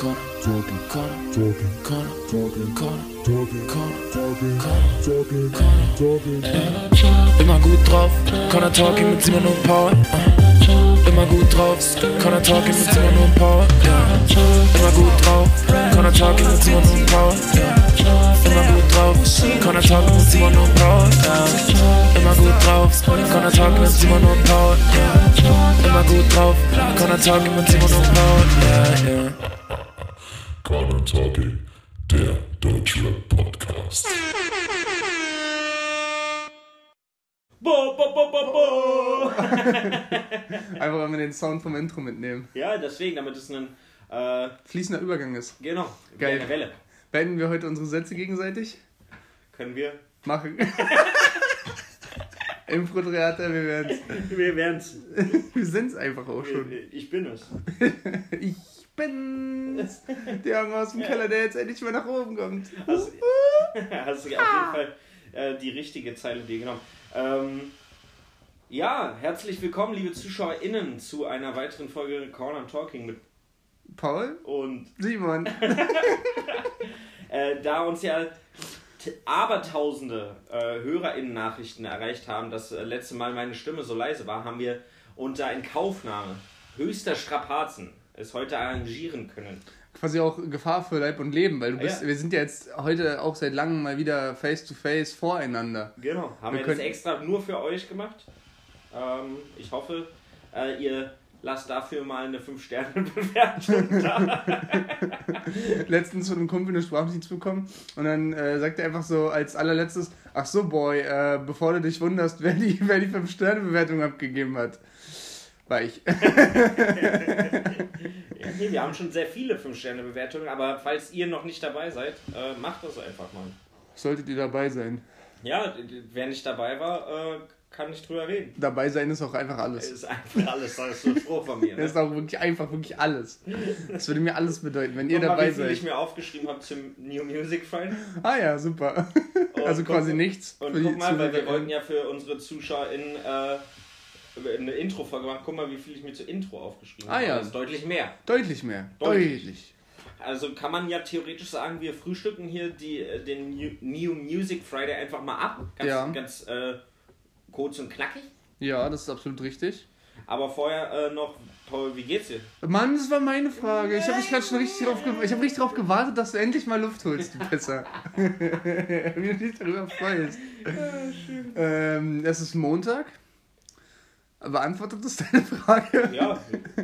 Corner. Talking, Corner. Talking, Corner. Talking, Corner. Talking, Corner. Talking, Corner. Talking, Immer gut drauf, Corner Talking mit Simon und Paul. Immer gut drauf, Corner Talking mit Simon und Paul. Immer gut drauf, Corner Talking mit Simon und Paul. Immer gut drauf, Corner Talking mit Simon und Paul. Immer gut drauf, Corner Talking mit Simon und Paul. Immer gut drauf, Corner Talking mit Simon und Paul. Ja, ja. Corner Talking, der Deutschrap Podcast. Bo, bo, bo, bo, bo. Einfach weil wir den Sound vom Intro mitnehmen. Ja, deswegen, damit es ein, äh, Fließender Übergang ist. genau, Geil. eine Welle. Beenden wir heute unsere Sätze gegenseitig? Können wir? Machen. Impro-Theater, wir werden's. Wir werden's. Wir sind's einfach auch schon. Ich bin es. Ich bin's. Der Junge aus dem Keller, der jetzt endlich mal nach oben kommt. Hast, hast du auf jeden Fall äh, die richtige Zeile dir genommen. Ähm, ja, herzlich willkommen, liebe ZuschauerInnen, zu einer weiteren Folge Corner Talking mit Paul? und Simon. äh, da uns ja abertausende äh, HörerInnen-Nachrichten erreicht haben, dass äh, letzte Mal meine Stimme so leise war, haben wir unter Inkaufnahme höchster Strapazen es heute arrangieren können. Quasi auch Gefahr für Leib und Leben, weil du bist, Ja. wir sind ja jetzt heute auch seit langem mal wieder face to face voreinander. Genau. Haben Wir wir, das können- extra nur für euch gemacht. Ähm, ich hoffe, äh, ihr lasst dafür mal eine 5-Sterne-Bewertung da. letztens von einem Kumpel eine Sprachnotiz bekommen und dann äh, sagt er einfach so als allerletztes, ach so Boy, äh, bevor du dich wunderst, wer die, wer die 5-Sterne-Bewertung abgegeben hat. War ich. ja, nee, wir haben schon sehr viele 5-Sterne-Bewertungen, aber falls ihr noch nicht dabei seid, äh, macht das einfach mal. Solltet ihr dabei sein. Ja, wer nicht dabei war, äh, kann nicht drüber reden. Dabei sein ist auch einfach Es alles. ist einfach alles, das ist so Spruch von mir. Das ist Ne? auch wirklich einfach, wirklich alles. Das würde mir alles bedeuten, wenn ihr mal, dabei wie viel ich seid. mir aufgeschrieben habe zum New Music Friday. Ah ja, super. Und Also guck- quasi nichts. Und guck mal, weil wir wollten ja für unsere ZuschauerInnen äh, eine Intro-Folge machen. Guck mal, wie viel ich mir zur Intro aufgeschrieben Ah, habe. ja. Das ist deutlich mehr. Deutlich mehr. Deutlich. Deutlich. Also kann man ja theoretisch sagen, wir frühstücken hier die, äh, den New, Music Friday einfach mal ab. Ganz, Ja. ganz äh, kurz und knackig. Ja, das ist absolut richtig. Aber vorher äh, noch, Paul, wie geht's dir? Mann, das war meine Frage. Ich habe mich gerade schon richtig drauf, ich hab richtig drauf gewartet, dass du endlich mal Luft holst, du Pisser. Wie du dich darüber freust. ähm, es ist Montag. Beantwortet das deine Frage? Ja,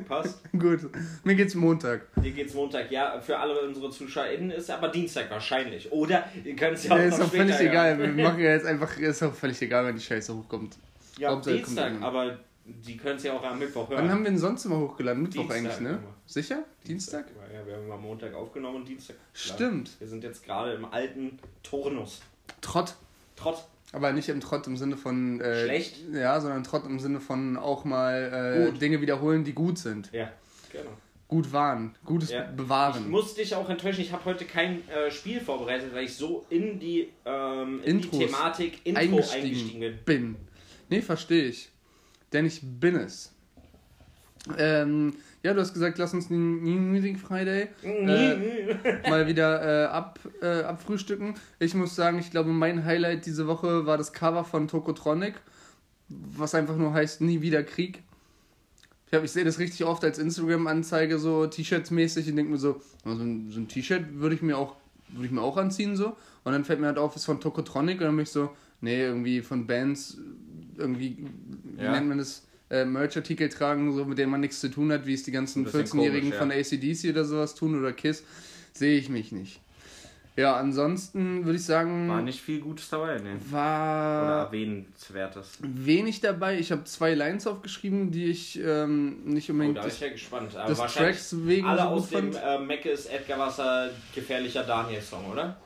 passt. Gut. Mir geht's Montag. Dir geht's Montag. Ja, für alle unsere ZuschauerInnen ist aber Dienstag wahrscheinlich. Oder ihr könnt es ja auch Ja, noch ist auch völlig hören. egal. Wir machen ja jetzt einfach, ist auch völlig egal, wenn die Scheiße hochkommt. Ja, Hauptsache, Dienstag, aber die können es ja auch am Mittwoch hören. Wann haben wir denn sonst immer hochgeladen? Mittwoch Dienstag eigentlich, ne? immer. Sicher? Dienstag? Ja, wir haben mal Montag aufgenommen und Dienstag. Stimmt. Wir sind jetzt gerade im alten Turnus. Trott. Trotz. Aber nicht im Trott im Sinne von. Äh, Schlecht? Ja, sondern Trott im Sinne von auch mal äh. Dinge wiederholen, die gut sind. Ja, genau. Gut wahren. Gutes Ja. Ich Bewahren. muss dich auch enttäuschen, ich habe heute kein äh, Spiel vorbereitet, weil ich so in die, ähm, in die Thematik Intro eingestiegen, eingestiegen, bin. bin. Nee, verstehe ich. Denn ich bin es. Ähm, ja, du hast gesagt, lass uns den New Music Friday äh, mal wieder äh, ab, äh, abfrühstücken. Ich muss sagen, ich glaube, mein Highlight diese Woche war das Cover von Tokotronic, was einfach nur heißt Nie wieder Krieg. Ich, hab, ich sehe das richtig oft als Instagram-Anzeige, so T-Shirts mäßig, und denke mir so, so ein, so ein T-Shirt würde ich mir auch würde ich mir auch anziehen so. Und dann fällt mir halt auf, ist von Tokotronic und dann bin ich so, nee, irgendwie von Bands, irgendwie, wie Ja. nennt man das, äh, Merch-Artikel tragen, so mit denen man nichts zu tun hat, wie es die ganzen Ein bisschen 14-Jährigen komisch, von ja. ACDC oder sowas tun oder KISS, sehe ich mich nicht. Ja, ansonsten würde ich sagen, War nicht viel Gutes dabei, ne? Oder war erwähnenswertes. wenig dabei. Ich habe zwei Lines aufgeschrieben, die ich ähm, nicht Oh, unbedingt da bin ich ja gespannt. Aber des wahrscheinlich Tracks wegen alle so aus gut dem fand. äh, Meckes Edgar Wasser gefährlicher Daniel-Song, oder?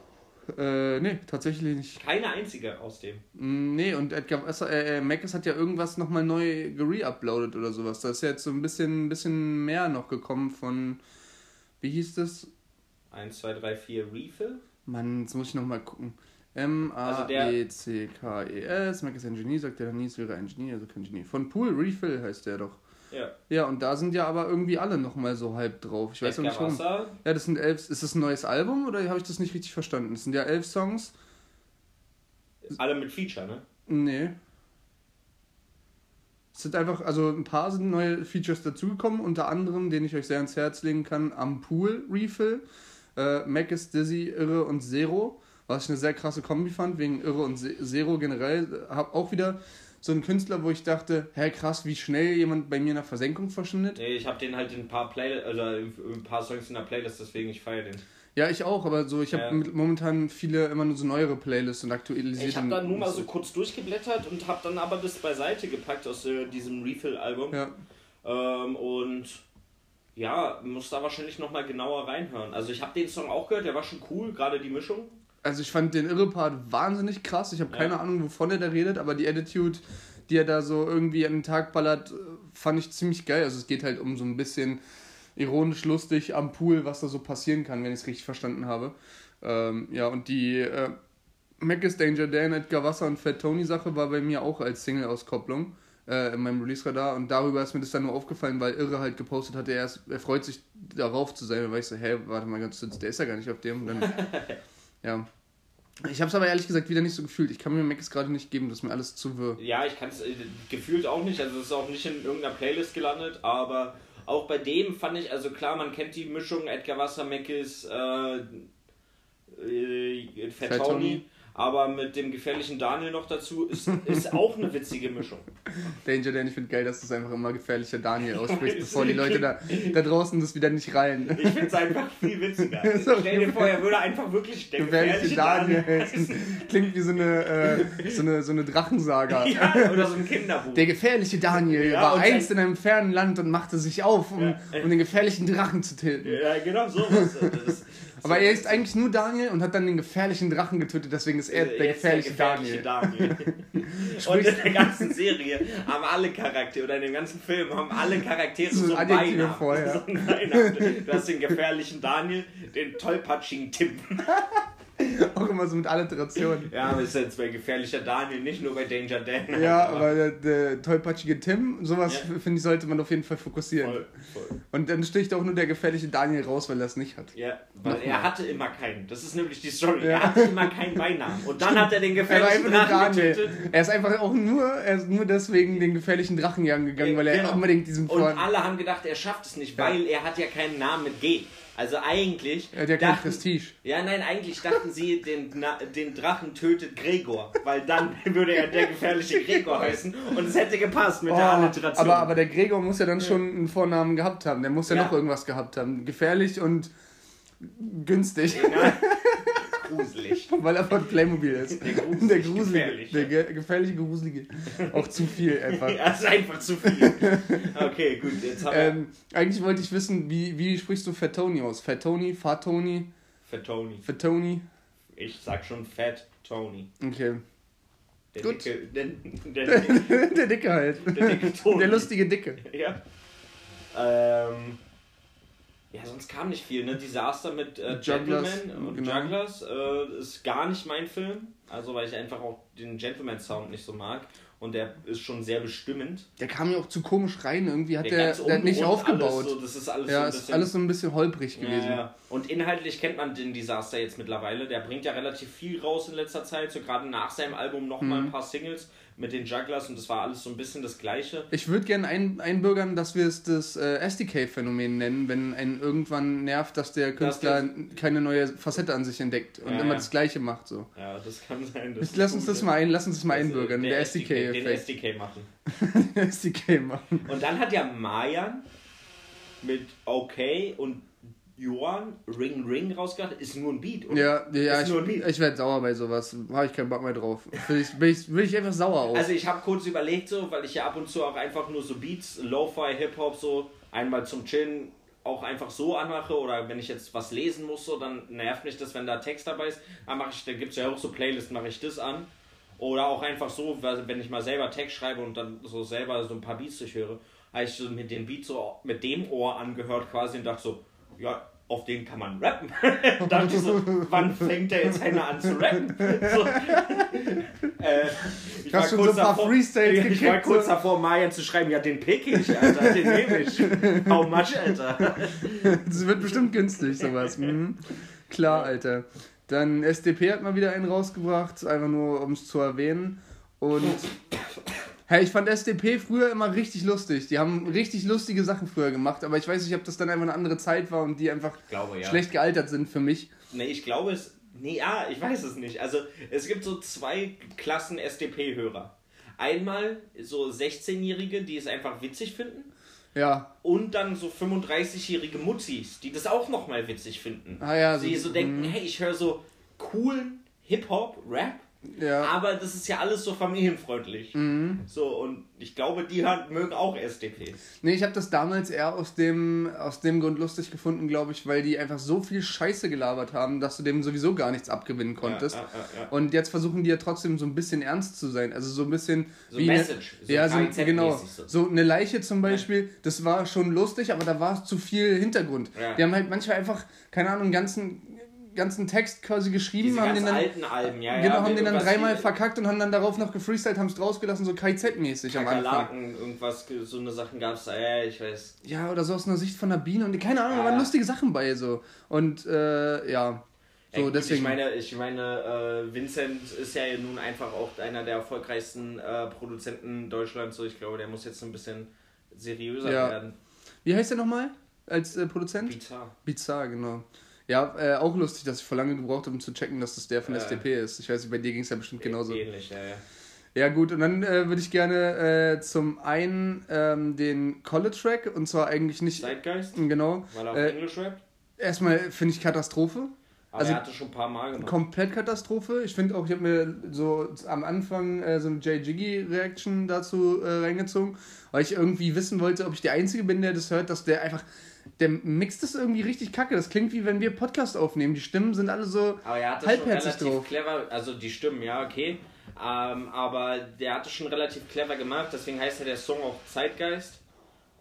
Äh, nee, tatsächlich nicht. Keine einzige aus dem. Mm, Nee, und Edgar Wasser, äh, äh, Mackes hat ja irgendwas nochmal neu gereuploadet oder sowas. Da ist ja jetzt so ein bisschen, bisschen mehr noch gekommen von, wie hieß das? 1, 2, 3, 4 Refill. Mann, jetzt muss ich nochmal gucken. Also der- M-A-E-C-K-E-S, Mackes Engineer, sagt der Nils wäre ein Genie, also kein Genie. Von Pool Refill heißt der doch. Ja. Ja, und da sind ja aber irgendwie alle nochmal so halb drauf. Ich weiß Edgar nicht warum. Wasser, Ja, das sind elf. Ist das ein neues Album oder habe ich das nicht richtig verstanden? Das sind ja elf Songs. alle mit Feature, ne? Nee. Es sind einfach, also ein paar sind neue Features dazugekommen, unter anderem, den ich euch sehr ans Herz legen kann, am Pool Refill, äh, Mac ist Dizzy, Irre und Zero, was ich eine sehr krasse Kombi fand, wegen Irre und Zero generell. Hab auch wieder so einen Künstler, wo ich dachte, hä krass, wie schnell jemand bei mir in der Versenkung verschwindet. Nee, ich habe den halt in ein paar Play also in ein paar Songs in der Playlist, deswegen ich feiere den. Ja, ich auch, aber so, ich habe Ja. momentan viele immer nur so neuere Playlists und aktualisiert. Ich habe da nur mal so kurz durchgeblättert und habe dann aber das beiseite gepackt aus äh, diesem Refill-Album. Ja, Ähm, und ja, muss da wahrscheinlich nochmal genauer reinhören. Also ich habe den Song auch gehört, der war schon cool, gerade die Mischung. Also ich fand den Irre-Part wahnsinnig krass. Ich habe keine Ja. Ahnung, wovon er da redet, aber die Attitude, die er da so irgendwie an den Tag ballert, äh, fand ich ziemlich geil. Also es geht halt um so ein bisschen ironisch lustig am Pool, was da so passieren kann, wenn ich es richtig verstanden habe. Ähm, ja, und die äh, Mac is Danger Dan, Edgar Wasser und Fat Tony Sache war bei mir auch als Single-Auskopplung äh, in meinem Release-Radar und darüber ist mir das dann nur aufgefallen, weil Irre halt gepostet hatte, er, ist, er freut sich darauf zu sein. Und war ich so, hä, warte mal ganz kurz, der ist ja gar nicht auf dem. Und dann, ja. Ich habe es aber ehrlich gesagt wieder nicht so gefühlt. Ich kann mir Mac gerade nicht geben, das ist mir alles zu wirr. Ja, ich kann es äh, gefühlt auch nicht, also es ist auch nicht in irgendeiner Playlist gelandet, aber auch bei dem fand ich, also klar, man kennt die Mischung Edgar Wasser, Meckes, äh, äh, Fat Fat Tony, Tony. Aber mit dem gefährlichen Daniel noch dazu ist, ist auch eine witzige Mischung. Danger Dan, ich finde geil, dass das einfach immer gefährlicher Daniel ausspricht, bevor die Leute da, da draußen das wieder nicht reilen. Ich finde es einfach viel witziger. Stell dir vor, er würde einfach wirklich der Gefährliche gefährliche Daniel Daniel. Klingt wie so eine, äh, so eine, so eine Drachensaga. Ja, oder so ein Kinderbuch. Der gefährliche Daniel Ja, war einst in einem fernen Land und machte sich auf, um, Ja. um den gefährlichen Drachen zu tilten. ja, genau sowas. Das, Aber er ist eigentlich nur Daniel und hat dann den gefährlichen Drachen getötet, deswegen ist er der gefährliche, gefährliche Daniel. Daniel. Und in der ganzen Serie haben alle Charaktere, oder in dem ganzen Film haben alle Charaktere So so, ein vorher. So. Du hast den gefährlichen Daniel, den tollpatschigen Tim. Auch immer so mit Alliterationen. Ja, aber ist jetzt bei gefährlicher Daniel, nicht nur bei Danger Dan. Ja, aber der, der tollpatschige Tim, sowas Ja. finde ich, sollte man auf jeden Fall fokussieren. Voll, voll. Und dann sticht auch nur der gefährliche Daniel raus, weil er es nicht hat. Ja, weil Nochmal. er hatte immer keinen. Das ist nämlich die Story. Ja. Er hatte immer keinen Beinamen. Und dann hat er den Er gefährlichen nur Drachen getötet. Er ist einfach auch nur, er ist nur deswegen den gefährlichen Drachen jagen gegangen, weil er Genau. unbedingt diesen Und Vor... alle haben gedacht, er schafft es nicht, Ja. weil er hat ja keinen Namen mit G. Also eigentlich. Er hat ja kein dachten- Prestige. Ja, nein, eigentlich dachten sie, den, den Drachen tötet Gregor, weil dann würde er der gefährliche Gregor heißen und es hätte gepasst mit der Oh, Alliteration. aber, aber der Gregor muss ja dann schon einen Vornamen gehabt haben. Der muss ja, Ja. noch irgendwas gehabt haben. Gefährlich und günstig, Ja, gruselig. weil er von Playmobil ist. Der gruselig, Der gruselige, gefährlich. der ge gefährliche, gruselige. Auch zu viel einfach. Ja, ist einfach zu viel. Okay, gut, jetzt haben Ähm, eigentlich wollte ich wissen, wie, wie sprichst du Fatoni aus? Fatoni, Fatoni, Fat Tony. Fatoni? Ich sag schon Fat Tony. Okay. Der Gut. dicke, der, der, der Dicke halt. der dicke Tony. Der lustige Dicke. Ja. Ähm, ja, sonst kam nicht viel, ne? Disaster mit äh, Gentleman und genau. Jugglers äh, ist gar nicht mein Film. Also, weil ich einfach auch den Gentleman-Sound nicht so mag. Und der ist schon sehr bestimmend. Der kam ja auch zu komisch rein. Irgendwie hat der, der hat nicht aufgebaut. So, das ist alles ja, so ein ist bisschen. alles so ein bisschen holprig gewesen. Ja, ja. Und inhaltlich kennt man den Disaster jetzt mittlerweile. Der bringt ja relativ viel raus in letzter Zeit. So gerade nach seinem Album nochmal Mhm. ein paar Singles mit den Jugglers und das war alles so ein bisschen das Gleiche. Ich würde gerne ein, einbürgern, dass wir es das äh, SDK-Phänomen nennen, wenn einen irgendwann nervt, dass der Künstler keine neue Facette an sich entdeckt und Ja, immer ja. das Gleiche macht. So. Ja, das kann sein. Das lass uns das mal ein, lass uns das mal Das, äh, einbürgern, der, Den SDK-Effekt. SDK machen. Der SDK machen. Und dann hat ja Mayan mit OK und Johan Ring Ring rausgebracht. Ist nur ein Beat, oder? Ja, ja Ist nur ein ich, Beat. ich werde sauer bei sowas. Habe ich keinen Bock mehr drauf. Will ich, will ich, will ich einfach sauer auf. Also ich habe kurz überlegt so, weil ich ja ab und zu auch einfach nur so Beats, Lo-Fi, Hip-Hop so einmal zum Chillen auch einfach so anmache oder wenn ich jetzt was lesen muss, so, dann nervt mich das, wenn da Text dabei ist. Dann mache ich, da gibt es ja auch so Playlisten, mache ich das an. Oder auch einfach so, wenn ich mal selber Text schreibe und dann so selber so ein paar Beats durchhöre, habe ich so mit den Beats so mit dem Ohr angehört quasi und dachte so, ja, auf den kann man rappen. dachte ich so, wann fängt der jetzt einer an zu rappen? So, äh, ich Hast schon so ein paar davor, ich war kurz davor, Marian zu schreiben, ja, den pick ich, Alter, den nehme ich. How much, Alter? Das wird bestimmt günstig, sowas. Mhm. Klar, Alter. Dann SDP hat mal wieder einen rausgebracht, einfach nur um es zu erwähnen. Und hey, ich fand SDP früher immer richtig lustig. Die haben richtig lustige Sachen früher gemacht, aber ich weiß nicht, ob das dann einfach eine andere Zeit war und die einfach glaube, ja. schlecht gealtert sind für mich. Nee, ich glaube es. Nee, ja, ich weiß es nicht. Also, es gibt so zwei Klassen SDP-Hörer. Einmal so 16-Jährige, die es einfach witzig finden. Ja, Und dann so 35-jährige Mutzis, die das auch nochmal witzig finden. Ah ja, die so- so denken, hey, ich höre so coolen Hip-Hop, Rap, ja. aber das ist ja alles so familienfreundlich. Mhm. So, und ich glaube, die hören, mögen auch SDP. Nee, ich habe das damals eher aus dem, aus dem Grund lustig gefunden, glaube ich, weil die einfach so viel Scheiße gelabert haben, dass du dem sowieso gar nichts abgewinnen konntest. Ja, ja. Und jetzt versuchen die ja trotzdem so ein bisschen ernst zu sein. Also so ein bisschen So wie Message, Eine, so ja, so, genau. so. So eine Leiche zum Beispiel, das war schon lustig, aber da war zu viel Hintergrund. Die haben halt manchmal einfach, keine Ahnung, einen ganzen, ganzen Text quasi geschrieben, Diese haben den dann. alten Alben, ja, Genau, ja. haben den dann dreimal verkackt und haben dann darauf noch gefreestylt, haben es rausgelassen, so KIZ-mäßig am Anfang. Irgendwas, so eine Sachen gab es da, ja, ich weiß. Ja, oder so aus einer Sicht von der Biene und keine Ahnung, da waren lustige Sachen bei so. Und äh, ja, so Ja, deswegen. Ich meine, ich meine äh, Vincent ist ja nun einfach auch einer der erfolgreichsten äh, Produzenten Deutschlands. So, ich glaube, der muss jetzt ein bisschen seriöser Ja. werden. Wie heißt der nochmal als äh, Produzent? Bizarr. Bizarre, genau. Ja, äh, auch lustig, dass ich vor lange gebraucht habe, um zu checken, dass das der von Ja. SDP ist. Ich weiß nicht, bei dir ging es ja bestimmt genauso. Ähnlich, ja, ja. Ja, gut, und dann äh, würde ich gerne äh, zum einen ähm, den College-Track, und zwar eigentlich nicht. Zeitgeist, Genau. weil er auf Äh, Englisch rappt. Erstmal finde ich Katastrophe. Aber also- er hatte schon ein paar Mal gemacht. Komplett Katastrophe. Ich finde auch, ich habe mir so am Anfang äh, so eine J. Jiggy-Reaction dazu äh, reingezogen, weil ich irgendwie wissen wollte, ob ich der Einzige bin, der das hört, dass der einfach. Der mixt das irgendwie richtig kacke. Das klingt wie wenn wir Podcast aufnehmen. Die Stimmen sind alle so. Aber er hatte schon halbherzig relativ drauf. clever, also die Stimmen, ja, okay. Ähm, aber der hatte schon relativ clever gemacht, deswegen heißt ja der Song auch Zeitgeist,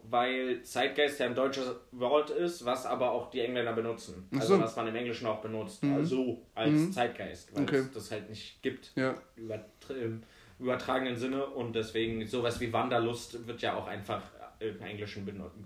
weil Zeitgeist ja ein deutsches Wort ist, was aber auch die Engländer benutzen. Ach Also so. was man im Englischen auch benutzt. Mhm. Also als Mhm. Zeitgeist, weil Okay. es das halt nicht gibt Ja. übertr- im übertragenen Sinne und deswegen sowas wie Wanderlust wird ja auch einfach im Englischen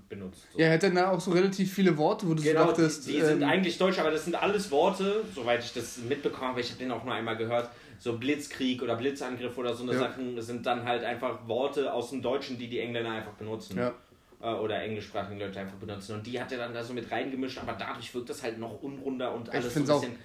benutzt. So. Ja, er hat dann da auch so relativ viele Worte, wo du Genau, so dachtest. die, die sind ähm, eigentlich deutsch, aber das sind alles Worte, soweit ich das mitbekommen habe, ich habe den auch nur einmal gehört, so Blitzkrieg oder Blitzangriff oder so eine Ja. Sachen sind dann halt einfach Worte aus dem Deutschen, die die Engländer einfach benutzen. Ja. Äh, Oder englischsprachige Leute einfach benutzen. Und die hat er dann da so mit reingemischt, aber dadurch wirkt das halt noch unrunder und alles find's so ein auch bisschen...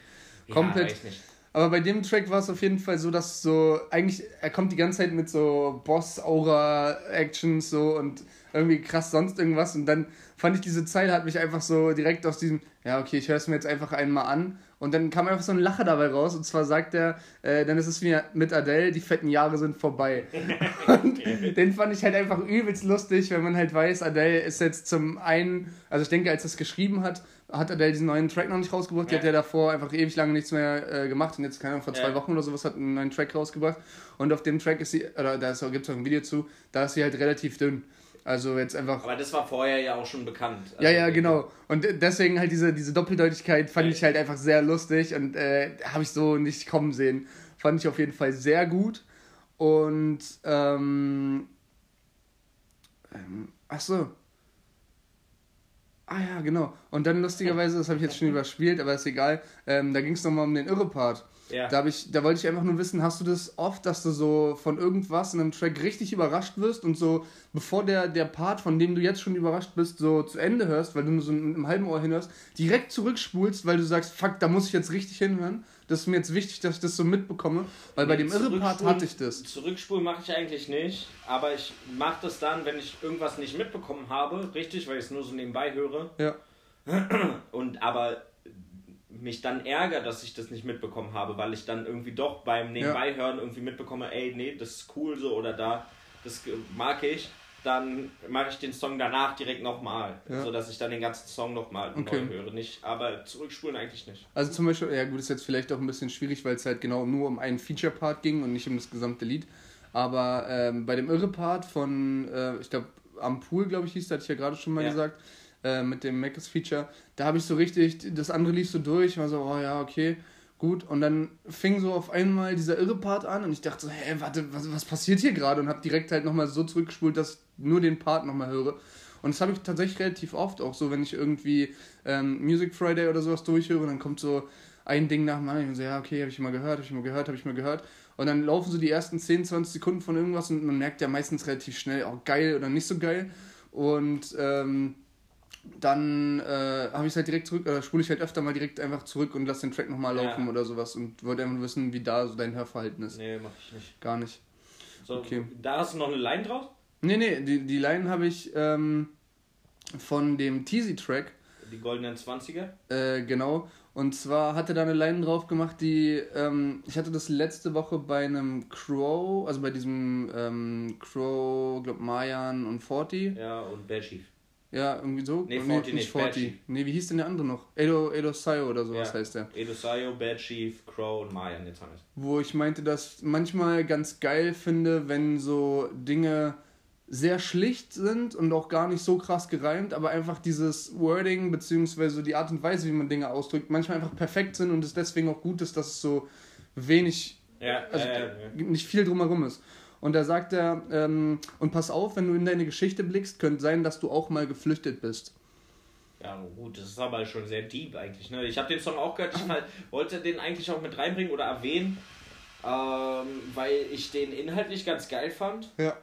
komplett- Ja, nicht. Aber bei dem Track war es auf jeden Fall so, dass so, eigentlich, er kommt die ganze Zeit mit so Boss-Aura-Actions so und irgendwie krass sonst irgendwas. Und dann fand ich diese Zeile hat mich einfach so direkt aus diesem, ja okay, ich höre es mir jetzt einfach einmal an. Und dann kam einfach so ein Lacher dabei raus. Und zwar sagt er, äh, dann ist es wie mit Adele, die fetten Jahre sind vorbei. und den fand ich halt einfach übelst lustig, wenn man halt weiß, Adele ist jetzt zum einen, also ich denke, als er es geschrieben hat, hat Adele diesen neuen Track noch nicht rausgebracht, die Ja. hat ja davor einfach ewig lange nichts mehr äh, gemacht und jetzt, keine Ahnung, vor zwei Ja. Wochen oder sowas hat einen neuen Track rausgebracht und auf dem Track ist sie, oder da gibt es auch ein Video zu, da ist sie halt relativ dünn. Also jetzt einfach. Aber das war vorher ja auch schon bekannt. Ja, Also, ja, genau. Und deswegen halt diese, diese Doppeldeutigkeit fand ich halt einfach sehr lustig und äh, habe ich so nicht kommen sehen. Fand ich auf jeden Fall sehr gut. Und, ähm, ähm ach so. Ah ja, genau. Und dann lustigerweise, das habe ich jetzt schon überspielt, aber ist egal, ähm, da ging es nochmal um den Irre-Part. Ja. Da, ich, da wollte ich einfach nur wissen, hast du das oft, dass du so von irgendwas in einem Track richtig überrascht wirst und so, bevor der, der Part, von dem du jetzt schon überrascht bist, so zu Ende hörst, weil du nur so im halben Ohr hinhörst, direkt zurückspulst, weil du sagst, fuck, da muss ich jetzt richtig hinhören. Das ist mir jetzt wichtig, dass ich das so mitbekomme, weil bei dem Irre-Part hatte ich das. Zurückspulen mache ich eigentlich nicht, aber ich mache das dann, wenn ich irgendwas nicht mitbekommen habe, richtig, weil ich es nur so nebenbei höre. Ja. Und aber mich dann ärgert, dass ich das nicht mitbekommen habe, weil ich dann irgendwie doch beim Nebenbeihören irgendwie mitbekomme, ey, nee, das ist cool so oder da, das mag ich, dann mache ich den Song danach direkt nochmal, Ja. sodass ich dann den ganzen Song nochmal Okay. neu höre. Nicht, aber zurückspulen eigentlich nicht. Also zum Beispiel, ja gut, ist jetzt vielleicht auch ein bisschen schwierig, weil es halt genau nur um einen Feature-Part ging und nicht um das gesamte Lied. Aber ähm, bei dem Irre-Part von, äh, ich glaube, am Pool, glaube ich, hieß, das hatte ich ja gerade schon mal Ja. gesagt, äh, mit dem Macis-Feature, da habe ich so richtig, das andere lief so durch, war so, oh ja, okay, gut. Und dann fing so auf einmal dieser irre Part an und ich dachte so, hä, warte, was, was passiert hier gerade? Und habe direkt halt nochmal so zurückgespult, dass ich nur den Part nochmal höre. Und das habe ich tatsächlich relativ oft, auch so, wenn ich irgendwie ähm, Music Friday oder sowas durchhöre, dann kommt so ein Ding nach dem anderen. Ich so, ja, okay, habe ich mal gehört, habe ich mal gehört, habe ich mal gehört. Und dann laufen so die ersten 10, 20 Sekunden von irgendwas und man merkt ja meistens relativ schnell, auch geil oder nicht so geil. Und ähm, dann äh, habe ich es halt direkt zurück, oder spule ich halt öfter mal direkt einfach zurück und lasse den Track nochmal laufen Ja. oder sowas und wollte einfach wissen, wie da so dein Hörverhalten ist. Nee, mach ich nicht. Gar nicht. So, Okay. Da hast du noch eine Line drauf? Nee, nee, die, die Line habe ich ähm, von dem Teasy-Track, Die goldenen 20er? äh, genau. Und zwar hatte da eine Line drauf gemacht, die, ähm, ich hatte das letzte Woche bei einem Crow, also bei diesem ähm, Crow, glaub Mayan und Forty. Ja, und Bad Chief. Ja, irgendwie so. Nee, Oh, 40 nicht, Bad 40. Chief. Nee, wie hieß denn der andere noch? Edo, Edo Sayo oder sowas ja. heißt der. Edo Sayo, Bad Chief, Crow und Mayan, jetzt haben wir es. Wo ich meinte, dass manchmal ganz geil finde, wenn so Dinge sehr schlicht sind und auch gar nicht so krass gereimt, aber einfach dieses Wording beziehungsweise die Art und Weise, wie man Dinge ausdrückt, manchmal einfach perfekt sind und es deswegen auch gut ist, dass es so wenig Ja, also äh, nicht viel drumherum ist. Und da sagt er, ähm, und pass auf, wenn du in deine Geschichte blickst, könnte sein, dass du auch mal geflüchtet bist. ja, gut, das ist aber schon sehr deep eigentlich. Ne? Ich habe den Song auch gehört, ich mal, wollte den eigentlich auch mit reinbringen oder erwähnen, ähm, weil ich den inhaltlich ganz geil fand, Ja.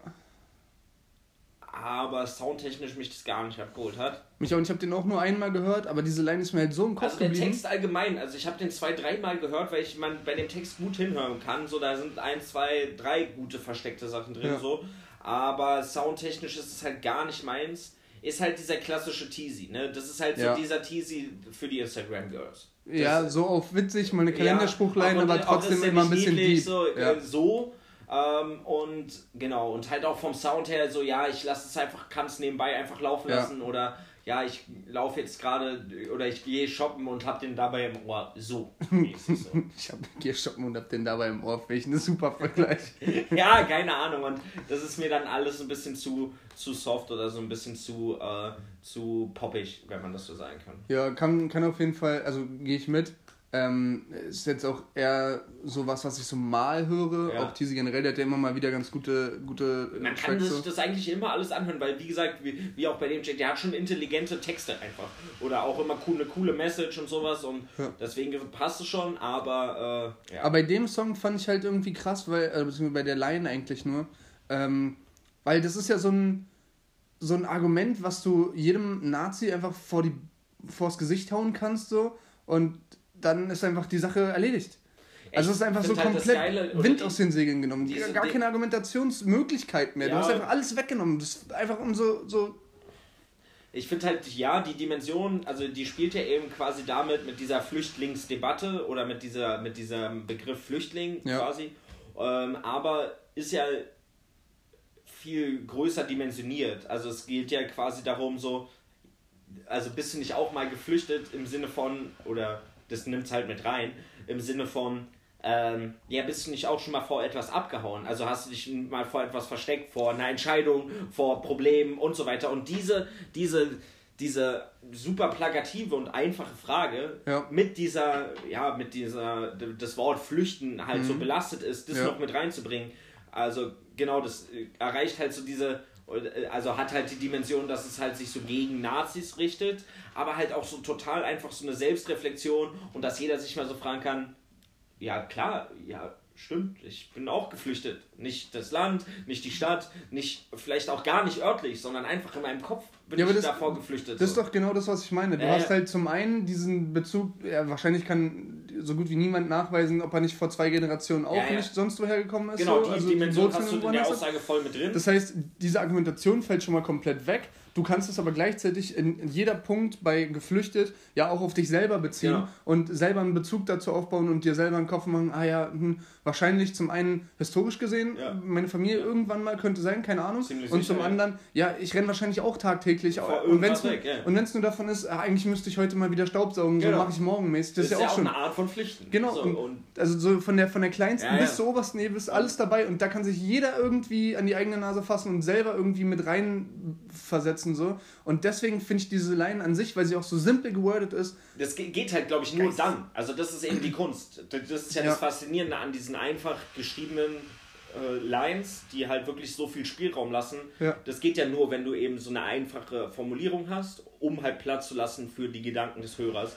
Aber soundtechnisch mich das gar nicht abgeholt hat. Mich auch, und ich habe den auch nur einmal gehört, aber diese Line ist mir halt so im Kopf Also der geblieben. Text allgemein, also ich habe den zwei, dreimal gehört, weil ich man bei dem Text gut hinhören kann. So, da sind ein, zwei, drei gute versteckte Sachen drin, Ja. so. Aber soundtechnisch ist es halt gar nicht meins. Ist halt dieser klassische Teasy, ne? Das ist halt so Ja. dieser Teasy für die Instagram Girls. ja, so auf witzig, mal eine Kalenderspruchline, Ja, aber auch trotzdem immer ein bisschen niedlich, deep. So, ja. äh, so ähm, und genau, und halt auch vom Sound her so, ja, ich lasse es einfach, kann es nebenbei einfach laufen Ja. lassen oder ja, ich laufe jetzt gerade oder ich gehe shoppen und hab den dabei im Ohr. So. so. Ich hab hier shoppen und hab den dabei im Ohr. Finde ich ein super Vergleich. ja, keine Ahnung. Und das ist mir dann alles ein bisschen zu, zu soft oder so ein bisschen zu, äh, zu poppig, wenn man das so sagen kann. Ja, kann, kann auf jeden Fall, also gehe ich mit. Ähm, ist jetzt auch eher so was, was ich so mal höre. Ja. Auch Teasy generell, der hat ja immer mal wieder ganz gute, gute äh, Man kann Tracks. sich so. das eigentlich immer alles anhören, weil wie gesagt, wie, wie auch bei dem Jack, der hat schon intelligente Texte einfach. Oder auch immer cool, eine coole Message und sowas und Ja. deswegen passt es schon, aber äh, ja. Aber bei dem Song fand ich halt irgendwie krass, weil, äh, beziehungsweise bei der Line eigentlich nur, ähm, weil das ist ja so ein, so ein Argument, was du jedem Nazi einfach vor die, vors Gesicht hauen kannst, so, und dann ist einfach die Sache erledigt. Also es ist einfach so halt komplett Geile, Wind aus den Segeln genommen. diese Gar keine Argumentationsmöglichkeit mehr. Ja. Du hast einfach alles weggenommen. Das ist einfach um so, so Ich finde halt, ja, die Dimension, also die spielt ja eben quasi damit mit dieser Flüchtlingsdebatte oder mit dieser mit diesem Begriff Flüchtling Ja. quasi. Ähm, aber ist ja viel größer dimensioniert. Also es geht ja quasi darum, so, also bist du nicht auch mal geflüchtet im Sinne von, oder das nimmt es halt mit rein, im Sinne von, ähm, ja, bist du nicht auch schon mal vor etwas abgehauen? Also hast du dich mal vor etwas versteckt, vor einer Entscheidung, vor Problemen und so weiter. Und diese, diese, diese super plakative und einfache Frage Ja. mit dieser, ja, mit dieser, das Wort flüchten halt so Mhm. belastet ist, das Ja. noch mit reinzubringen. Also genau, das erreicht halt so diese, also hat halt die Dimension, dass es halt sich so gegen Nazis richtet, aber halt auch so total einfach so eine Selbstreflexion und dass jeder sich mal so fragen kann, ja klar, ja stimmt, ich bin auch geflüchtet. Nicht das Land, nicht die Stadt, nicht vielleicht auch gar nicht örtlich, sondern einfach in meinem Kopf bin Ja, ich das- davor geflüchtet. Das ist so. doch genau das, was ich meine. Du Ja, hast halt zum einen diesen Bezug, ja, wahrscheinlich kann so gut wie niemand nachweisen, ob er nicht vor zwei Generationen auch Ja, nicht sonst woher gekommen ist. genau, so. die also Dimension Wurzeln hast du in der. Aussage voll mit drin. Das heißt, diese Argumentation fällt schon mal komplett weg. Du kannst es aber gleichzeitig in, in jeder Punkt bei geflüchtet ja auch auf dich selber beziehen Genau. und selber einen Bezug dazu aufbauen und dir selber einen Kopf machen, ah ja, hm, wahrscheinlich zum einen historisch gesehen, Ja. meine Familie irgendwann mal könnte sein, keine Ahnung. Ziemlich und sicher, zum ja. anderen, ja, ich renne wahrscheinlich auch tagtäglich. Vor und wenn es nur, ja. nur davon ist, ah, eigentlich müsste ich heute mal wieder Staubsaugen, so Genau. mache ich morgen mäßig. Das, ist ja auch schon. eine Art von Flüchten. Genau, So, und, und also so von der, von der kleinsten Ja, ja. bis zur obersten Ebene ist alles dabei und da kann sich jeder irgendwie an die eigene Nase fassen und selber irgendwie mit rein versetzen umsetzen so. Und deswegen finde ich diese Line an sich, weil sie auch so simpel gewordet ist. Das geht halt, glaube ich, nur dann. Also das ist eben die Kunst. Das ist ja, ja. das Faszinierende an diesen einfach geschriebenen äh, Lines, die halt wirklich so viel Spielraum lassen. Ja. Das geht ja nur, wenn du eben so eine einfache Formulierung hast, um halt Platz zu lassen für die Gedanken des Hörers.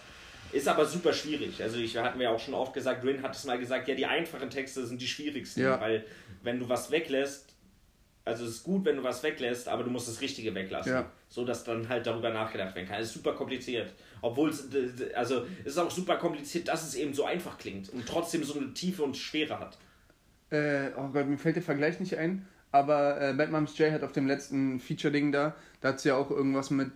Ist aber super schwierig. Also ich hatten wir ja auch schon oft gesagt, Rin hat es mal gesagt, ja, die einfachen Texte sind die schwierigsten, ja. weil wenn du was weglässt, also es ist gut, wenn du was weglässt, aber du musst das Richtige weglassen. Ja. So dass dann halt darüber nachgedacht werden kann. Es ist super kompliziert. Obwohl es, also es ist auch super kompliziert, dass es eben so einfach klingt und trotzdem so eine Tiefe und Schwere hat. Äh, oh Gott, mir fällt der Vergleich nicht ein. Aber äh, Bad Moms J hat auf dem letzten Feature-Ding da, da hat sie ja auch irgendwas mit,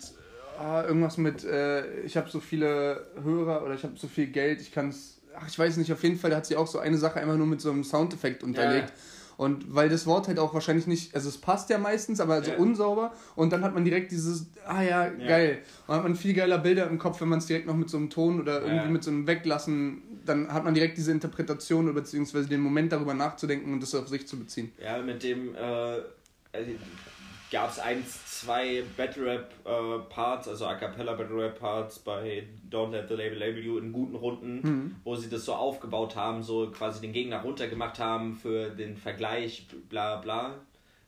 äh, irgendwas mit, äh, ich habe so viele Hörer oder ich habe so viel Geld, ich kann es, ach ich weiß nicht, auf jeden Fall da hat sie auch so eine Sache einfach nur mit so einem Soundeffekt unterlegt. Ja und weil das Wort halt auch wahrscheinlich nicht, also es passt ja meistens, aber also ja. unsauber. Und dann hat man direkt dieses, ah ja, ja. geil. Und hat man viel geiler Bilder im Kopf, wenn man es direkt noch mit so einem Ton oder irgendwie ja. mit so einem Weglassen, dann hat man direkt diese Interpretation oder beziehungsweise den Moment darüber nachzudenken und das auf sich zu beziehen. Ja, mit dem, äh, gab es eins, zwei Battle Rap äh, Parts, also A Cappella Battle Rap Parts bei Don't Let the Label Label You in guten Runden, mhm. wo sie das so aufgebaut haben, so quasi den Gegner runtergemacht haben für den Vergleich, bla bla.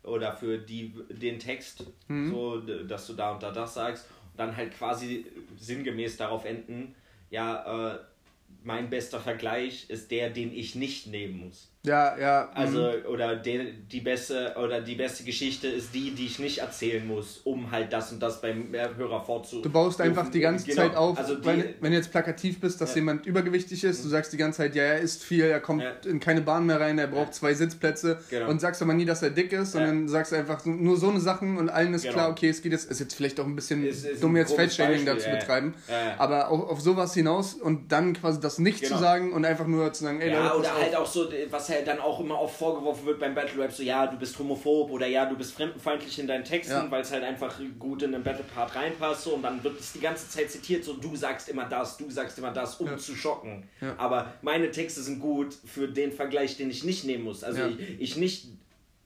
Oder für die, den Text, mhm. so, dass du da und da das sagst. Und dann halt quasi sinngemäß darauf enden, ja, äh, mein bester Vergleich ist der, den ich nicht nehmen muss. Ja, ja. Also, mhm. oder die, die beste oder die beste Geschichte ist die, die ich nicht erzählen muss, um halt das und das beim Hörer vorzu. Du baust einfach die ganze genau. Zeit auf, also die, wenn, wenn du jetzt plakativ bist, dass ja. jemand übergewichtig ist, du sagst die ganze Zeit, ja, er isst viel, er kommt ja. in keine Bahn mehr rein, er braucht ja. zwei Sitzplätze genau. und sagst aber nie, dass er dick ist, sondern sagst einfach nur so eine Sachen und allen ist genau. klar, okay, es geht jetzt, ist jetzt vielleicht auch ein bisschen ist, ist dumm, jetzt Feldshaming da zu betreiben, aber auf, auf sowas hinaus und dann quasi das nicht genau. zu sagen und einfach nur zu sagen, ey, Ja, Leute, oder halt auch so, was halt dann auch immer oft vorgeworfen wird beim Battle Rap, so ja, du bist homophob oder ja, du bist fremdenfeindlich in deinen Texten, ja. weil es halt einfach gut in den Battle Part reinpasst so, und dann wird es die ganze Zeit zitiert, so du sagst immer das, du sagst immer das, um ja. zu schocken. Ja. Aber meine Texte sind gut für den Vergleich, den ich nicht nehmen muss. Also ich, ich nicht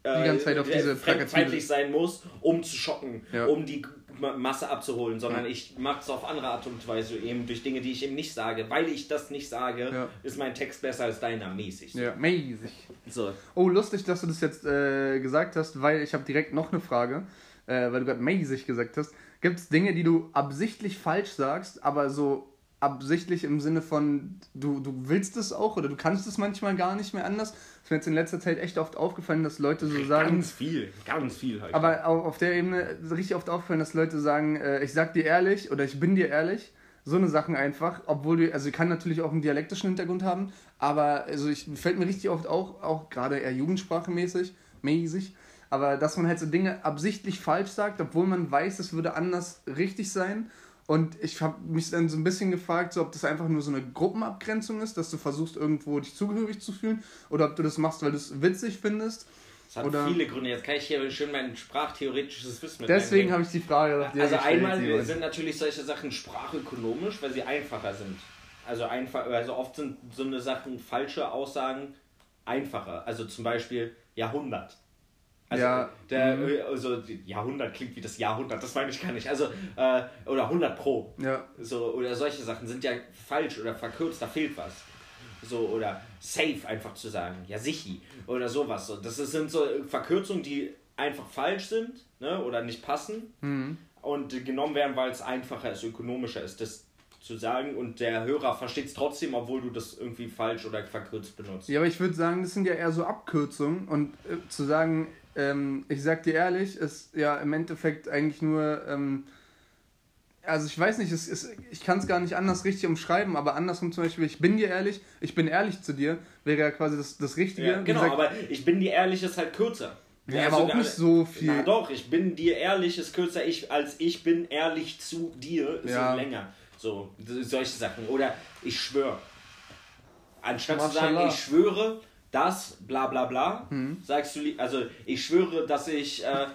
die ganze Zeit auf diese feindlich sein muss, um zu schocken, ja. um die Masse abzuholen, sondern ich mache es auf andere Art und Weise, eben durch Dinge, die ich eben nicht sage. Weil ich das nicht sage, ja. ist mein Text besser als deiner, mäßig. Ja, mäßig. So. Oh, lustig, dass du das jetzt äh, gesagt hast, weil ich habe direkt noch eine Frage, äh, weil du gerade mäßig gesagt hast. Gibt es Dinge, die du absichtlich falsch sagst, aber so absichtlich im Sinne von, du, du willst es auch oder du kannst es manchmal gar nicht mehr anders. Es ist mir jetzt in letzter Zeit echt oft aufgefallen, dass Leute so sagen. Ganz viel, ganz viel halt. Aber auch auf der Ebene richtig oft aufgefallen, dass Leute sagen, äh, ich sag dir ehrlich oder ich bin dir ehrlich. So eine Sachen einfach, obwohl du, also ich kann natürlich auch einen dialektischen Hintergrund haben, aber also ich fällt mir richtig oft auch, auch gerade eher jugendsprachemäßig, mäßig, aber dass man halt so Dinge absichtlich falsch sagt, obwohl man weiß, es würde anders richtig sein und ich habe mich dann so ein bisschen gefragt, so, ob das einfach nur so eine Gruppenabgrenzung ist, dass du versuchst, irgendwo dich zugehörig zu fühlen, oder ob du das machst, weil du es witzig findest. Das hat oder viele Gründe. Jetzt kann ich hier schön mein sprachtheoretisches Wissen mit Deswegen habe ich die Frage nach dir Also einmal sind sind natürlich solche Sachen sprachökonomisch, weil sie einfacher sind. Also einfach, also oft sind so eine Sachen falsche Aussagen einfacher. Also zum Beispiel Jahrhundert. Also ja. der mhm. also Jahrhundert klingt wie das Jahrhundert, das meine ich gar nicht. Also äh, oder 100 pro. Ja. So oder solche Sachen sind ja falsch oder verkürzt, da fehlt was. So oder safe einfach zu sagen, ja sichi oder sowas. So das sind so Verkürzungen, die einfach falsch sind, ne, oder nicht passen mhm. und genommen werden, weil es einfacher ist, ökonomischer ist, das zu sagen und der Hörer versteht es trotzdem, obwohl du das irgendwie falsch oder verkürzt benutzt. Ja, aber ich würde sagen, das sind ja eher so Abkürzungen und äh, zu sagen, ähm, ich sag dir ehrlich, ist ja im Endeffekt eigentlich nur. Ähm, also ich weiß nicht, es ist, ich kann es gar nicht anders richtig umschreiben, aber andersrum zum Beispiel, ich bin dir ehrlich, ich bin ehrlich zu dir, wäre ja quasi das, das Richtige. Ja, genau, gesagt, aber ich bin dir ehrlich ist halt kürzer. Ja, also, aber auch nicht so viel. Na doch, ich bin dir ehrlich ist kürzer, ich, als ich bin ehrlich zu dir ist ja. länger. So, solche Sachen. Oder ich schwöre. Anstatt zu sagen, ich schwöre, das, bla bla bla, Mhm. sagst du, also ich schwöre, dass ich äh,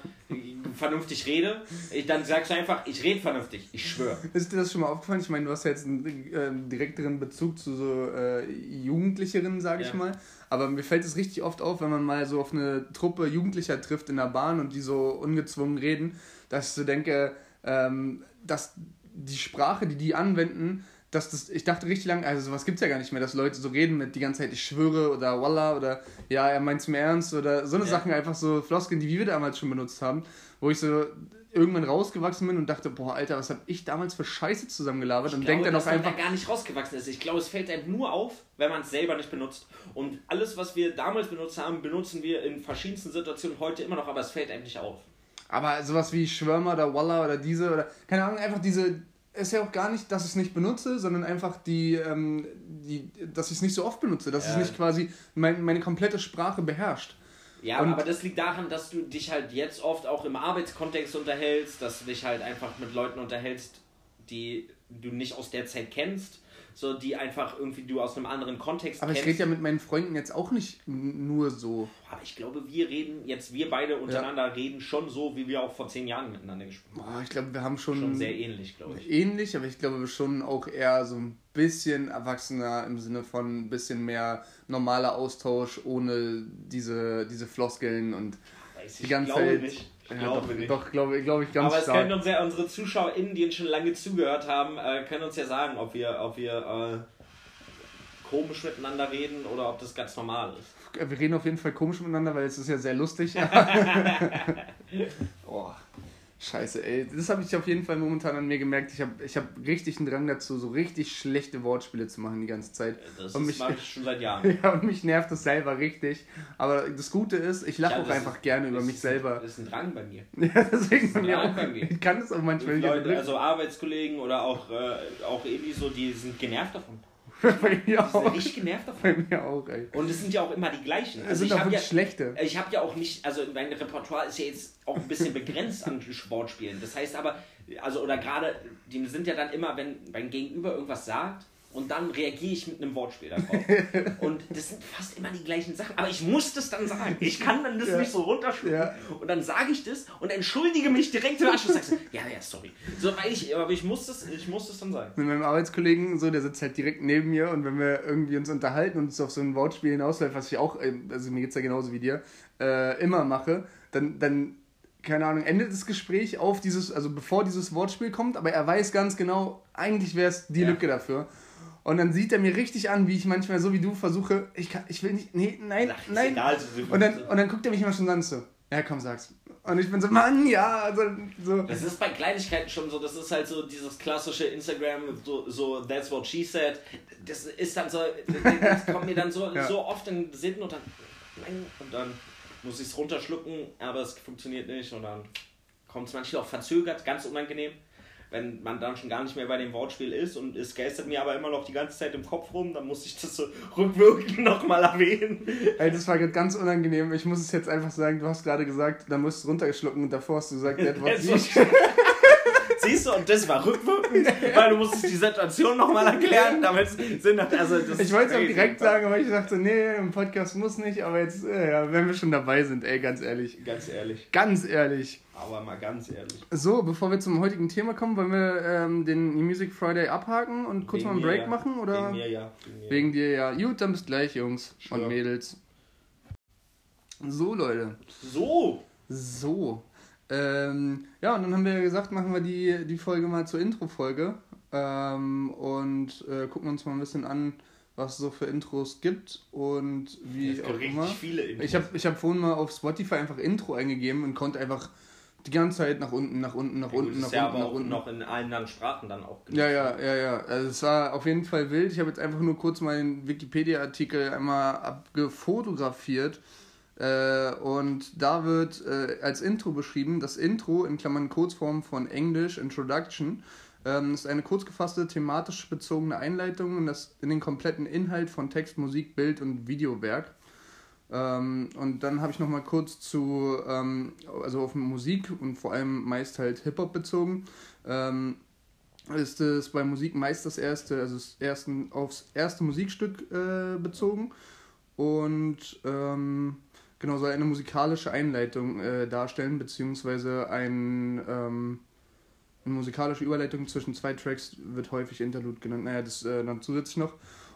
vernünftig rede, ich, dann sagst du einfach, ich rede vernünftig, ich schwöre. Ist dir das schon mal aufgefallen? Ich meine, du hast ja jetzt einen äh, direkteren Bezug zu so äh, Jugendlicheren, sage ich Ja. mal. Aber mir fällt es richtig oft auf, wenn man mal so auf eine Truppe Jugendlicher trifft in der Bahn und die so ungezwungen reden, dass ich so denke, ähm, dass die Sprache, die die anwenden, dass das, ich dachte richtig lang, also sowas gibt's ja gar nicht mehr, dass Leute so reden mit die ganze Zeit, ich schwöre oder Wallah oder ja, er meint's mir ernst oder so eine Ja. Sachen, einfach so Floskeln, die wir damals schon benutzt haben, wo ich so irgendwann rausgewachsen bin und dachte, boah, Alter, was hab ich damals für Scheiße zusammengelabert und Ich denk glaube, dann auch einfach, da gar nicht rausgewachsen ist. Ich glaube, es fällt einem nur auf, wenn man es selber nicht benutzt. Und alles, was wir damals benutzt haben, benutzen wir in verschiedensten Situationen heute immer noch, aber es fällt einem nicht auf. aber sowas wie Schwörmer oder Wallah oder diese oder, keine Ahnung, einfach diese, ist ja auch gar nicht, dass ich es nicht benutze, sondern einfach die, ähm, die dass ich es nicht so oft benutze, dass Ja. es nicht quasi mein, meine komplette Sprache beherrscht. Ja, Und- aber das liegt daran, dass du dich halt jetzt oft auch im Arbeitskontext unterhältst, dass du dich halt einfach mit Leuten unterhältst, die du nicht aus der Zeit kennst, so die einfach irgendwie du aus einem anderen Kontext Aber ich kennst. rede ja mit meinen Freunden jetzt auch nicht nur so. aber ich glaube, wir reden jetzt, wir beide untereinander reden schon so, wie wir auch vor zehn Jahren miteinander gesprochen haben. Boah, ich glaube, wir haben schon, Schon sehr ähnlich, glaube ich. ähnlich, aber ich glaube schon auch eher so ein bisschen erwachsener im Sinne von ein bisschen mehr normaler Austausch ohne diese, diese Floskeln und Weiß die ich ganze glaube Zeit. nicht. Ja, doch, nicht. doch glaube glaub ich ganz Aber es stark. können uns ja unsere ZuschauerInnen, die uns schon lange zugehört haben, äh, können uns ja sagen, ob wir, ob wir äh, komisch miteinander reden oder ob das ganz normal ist. Wir reden auf jeden Fall komisch miteinander, weil es ist ja sehr lustig. oh, scheiße, ey. Das habe ich auf jeden Fall momentan an mir gemerkt. Ich habe ich hab richtig einen Drang dazu, so richtig schlechte Wortspiele zu machen die ganze Zeit. Das Und mich- mache ich schon seit Jahren. Ja, und mich nervt das selber richtig. Aber das Gute ist, ich lache Ja, auch das einfach ist- gerne über das mich selber. Das ist ein Drang bei mir. Ja, deswegen bei mir Ja, auch. bei mir. Ich kann es auch manchmal nicht. Leute, also Arbeitskollegen oder auch, äh, auch Ebi so, die sind genervt davon. bei mir auch. richtig genervt davon. Bei mir auch, ey. Und es sind ja auch immer die gleichen. Es Also sind ich auch habe ja, wirklich schlechte. ich habe ja auch nicht, also mein Repertoire ist ja jetzt auch ein bisschen begrenzt an Sportspielen. Das heißt aber, also oder gerade, die sind ja dann immer, wenn mein Gegenüber irgendwas sagt und dann reagiere ich mit einem Wortspiel darauf. und das sind fast immer die gleichen Sachen. Aber ich muss das dann sagen. Ich kann dann das Ja. nicht so runterschlucken. Ja. Und dann sage ich das und entschuldige mich direkt im Anschluss. Sagst ja, ja, sorry. So, weil ich, aber ich muss das, ich muss das dann sagen. Mit meinem Arbeitskollegen, so, der sitzt halt direkt neben mir und wenn wir irgendwie uns unterhalten und es auf so ein Wortspiel hinausläuft, was ich auch, äh, also mir geht's ja genauso wie dir, äh, immer mache, dann, dann, keine Ahnung, endet das Gespräch auf dieses, also bevor dieses Wortspiel kommt, aber er weiß ganz genau, eigentlich wäre es die Ja. Lücke dafür. Und dann sieht er mir richtig an, wie ich manchmal so wie du versuche, ich kann, ich will nicht, nee, nein, Ach, nein. egal, Und dann, und dann guckt er mich immer schon an so, ja komm, sag's. Und ich bin so, Mann, ja, also, so. Das ist bei Kleinigkeiten schon so, das ist halt so dieses klassische Instagram, so, so that's what she said. Das ist dann so, das kommt mir dann so, Ja. so oft in den Sinn und dann, und dann muss ich es runterschlucken, aber es funktioniert nicht und dann kommt es manchmal auch verzögert, ganz unangenehm, wenn man dann schon gar nicht mehr bei dem Wortspiel ist und es geistert mir aber immer noch die ganze Zeit im Kopf rum, dann muss ich das so rückwirkend nochmal erwähnen. Ey, das war gerade ganz unangenehm. Ich muss es jetzt einfach sagen, du hast gerade gesagt, da musst du runtergeschlucken und davor hast du gesagt, der Jetzt nicht. Siehst du, und das war rückwirkend, weil du musstest die Situation nochmal erklären, damit es Sinn hat. Also das Ich wollte es auch direkt sagen, aber ich dachte, nee, im Podcast muss nicht, aber jetzt, äh, ja, wenn wir schon dabei sind, ey, ganz ehrlich. Ganz ehrlich, Ganz ehrlich. aber mal ganz ehrlich. So, bevor wir zum heutigen Thema kommen, wollen wir ähm, den Music Friday abhaken und kurz Wegen mal einen Break ja. machen? Oder? Wegen mir, ja. Wegen mir. Wegen dir, ja. Gut, dann bis gleich, Jungs Sure. und Mädels. So, Leute. So, So. Ähm, ja, und dann haben wir ja gesagt, machen wir die, die Folge mal zur Intro-Folge. Ähm, und äh, gucken uns mal ein bisschen an, was es so für Intros gibt und wie es auch immer. viele Infos. Ich habe ich hab vorhin mal auf Spotify einfach Intro eingegeben und konnte einfach die ganze Zeit nach unten, nach unten, nach ja, unten, nach ja unten, aber nach unten. noch in allen anderen Sprachen dann auch Ja, ja, ja, ja. Also es war auf jeden Fall wild. Ich habe jetzt einfach nur kurz meinen Wikipedia-Artikel einmal abgefotografiert. Äh, und da wird äh, als Intro beschrieben, das Intro in Klammern Kurzform von Englisch Introduction ähm, ist eine kurz gefasste, thematisch bezogene Einleitung in, das, in den kompletten Inhalt von Text, Musik, Bild und Videowerk. Ähm, und dann habe ich noch mal kurz zu, ähm, also auf Musik und vor allem meist halt Hip-Hop bezogen. Ähm, ist es bei Musik meist das erste, also das ersten, aufs erste Musikstück äh, bezogen. und ähm, genau soll eine musikalische Einleitung äh, darstellen, beziehungsweise ein, ähm, eine musikalische Überleitung zwischen zwei Tracks wird häufig Interlude genannt. Naja, das äh, dann zusätzlich noch.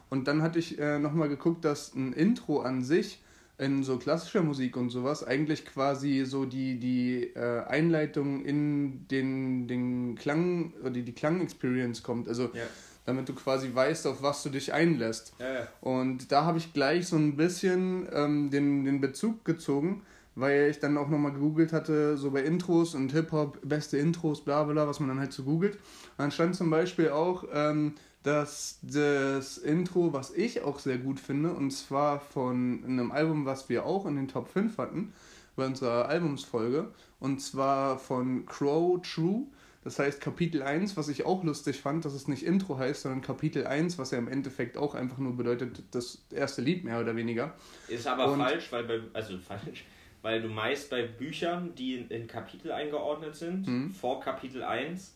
Und dann hatte ich äh, nochmal geguckt, dass ein Intro an sich in so klassischer Musik und sowas eigentlich quasi so die, die äh, Einleitung in den, den Klang oder die, die Klang-Experience kommt. Also Ja. Damit du quasi weißt, auf was du dich einlässt. Ja, ja. Und da habe ich gleich so ein bisschen ähm, den, den Bezug gezogen, weil ich dann auch nochmal gegoogelt hatte, so bei Intros und Hip-Hop, beste Intros, bla bla, was man dann halt so googelt. Und dann stand zum Beispiel auch, ähm, dass das Intro, was ich auch sehr gut finde, und zwar von einem Album, was wir auch in den Top 5 hatten, bei unserer Albumsfolge, und zwar von Crow True. Das heißt Kapitel 1, was ich auch lustig fand, dass es nicht Intro heißt, sondern Kapitel 1, was ja im Endeffekt auch einfach nur bedeutet, das erste Lied mehr oder weniger. Ist aber Und- falsch, weil bei, also falsch, weil du meist bei Büchern, die in, in Kapitel eingeordnet sind, Mhm. vor Kapitel 1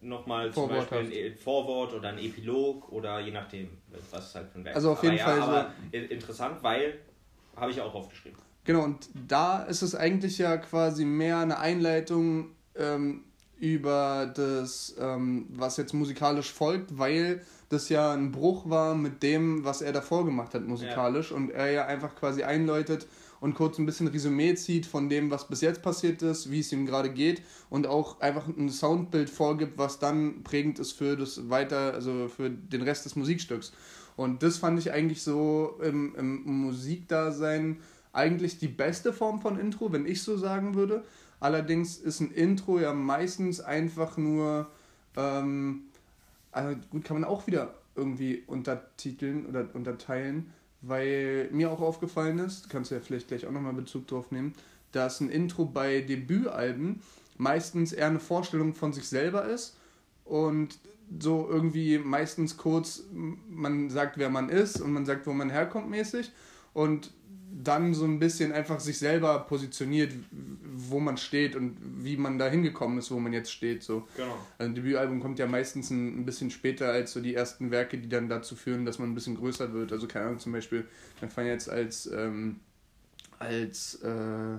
nochmal zum Beispiel ein E- Vorwort oder ein Epilog oder je nachdem, was es halt für ein Werk Also auf jeden aber Fall ja, so- aber in- interessant, weil habe ich auch aufgeschrieben. Genau, und da ist es eigentlich ja quasi mehr eine Einleitung ähm, über das, ähm, was jetzt musikalisch folgt, weil das ja ein Bruch war mit dem, was er davor gemacht hat musikalisch und er ja einfach quasi einläutet und kurz ein bisschen Resümee zieht von dem, was bis jetzt passiert ist, wie es ihm gerade geht und auch einfach ein Soundbild vorgibt, was dann prägend ist für das weiter, also für den Rest des Musikstücks. Und das fand ich eigentlich so im, im Musikdasein eigentlich die beste Form von Intro, wenn ich so sagen würde. Allerdings ist ein Intro ja meistens einfach nur, ähm, also gut, kann man auch wieder irgendwie untertiteln oder unterteilen, weil mir auch aufgefallen ist, kannst du ja vielleicht gleich auch nochmal Bezug drauf nehmen, dass ein Intro bei Debütalben meistens eher eine Vorstellung von sich selber ist und so irgendwie meistens kurz, man sagt, wer man ist und man sagt, wo man herkommt mäßig und dann so ein bisschen einfach sich selber positioniert, wo man steht und wie man da hingekommen ist, wo man jetzt steht. So. Genau. Also ein Debütalbum kommt ja meistens ein, bisschen später als so die ersten Werke, die dann dazu führen, dass man ein bisschen größer wird. Also keine Ahnung, zum Beispiel, wir fallen jetzt als, ähm, als äh,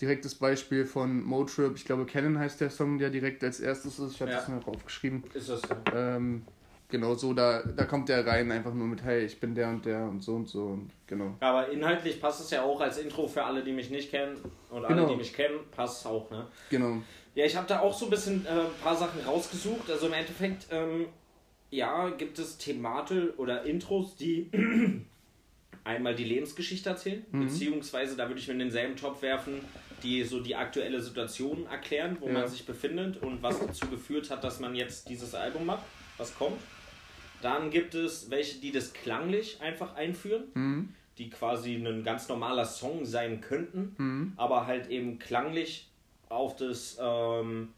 direktes Beispiel von Motrip, ich glaube Canon heißt der Song, der direkt als erstes ist. Ich habe Ja. das noch aufgeschrieben. Ist das so? Ähm, genau so, da, da kommt der rein einfach nur mit, hey, ich bin der und der und so und so und genau. Aber inhaltlich passt es ja auch als Intro für alle, die mich nicht kennen und alle, Genau. die mich kennen, passt es auch, ne? Genau. Ja, ich habe da auch so ein bisschen äh, ein paar Sachen rausgesucht. Also im Endeffekt, ähm, ja, gibt es Themate oder Intros, die einmal die Lebensgeschichte erzählen, Mhm. beziehungsweise da würde ich mir in denselben Topf werfen, die so die aktuelle Situation erklären, wo Ja. man sich befindet und was dazu geführt hat, dass man jetzt dieses Album macht, was kommt. Dann gibt es welche, die das klanglich einfach einführen, Mhm. die quasi ein ganz normaler Song sein könnten, Mhm. aber halt eben klanglich auf das, ähm,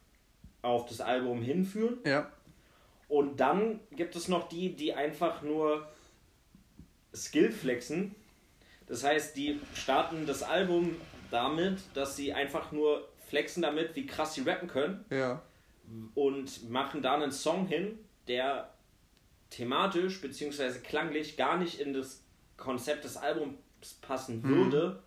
auf das Album hinführen. Ja. Und dann gibt es noch die, die einfach nur Skill flexen. Das heißt, die starten das Album damit, dass sie einfach nur flexen damit, wie krass sie rappen können Ja. und machen da einen Song hin, der thematisch bzw. klanglich gar nicht in das Konzept des Albums passen würde,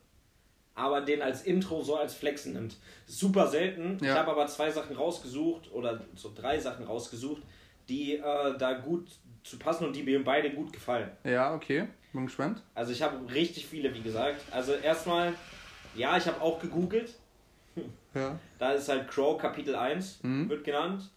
aber den als Intro so als Flexen nimmt. Super selten. Ich Ja. habe aber zwei Sachen rausgesucht oder so drei Sachen rausgesucht, die äh, da gut zu passen und die mir beide gut gefallen. Ja, okay. Bin gespannt. Also ich habe richtig viele, wie gesagt. Also erstmal, ja, ich habe auch gegoogelt. Ja. Da ist halt Crow Kapitel 1, Mhm. wird genannt.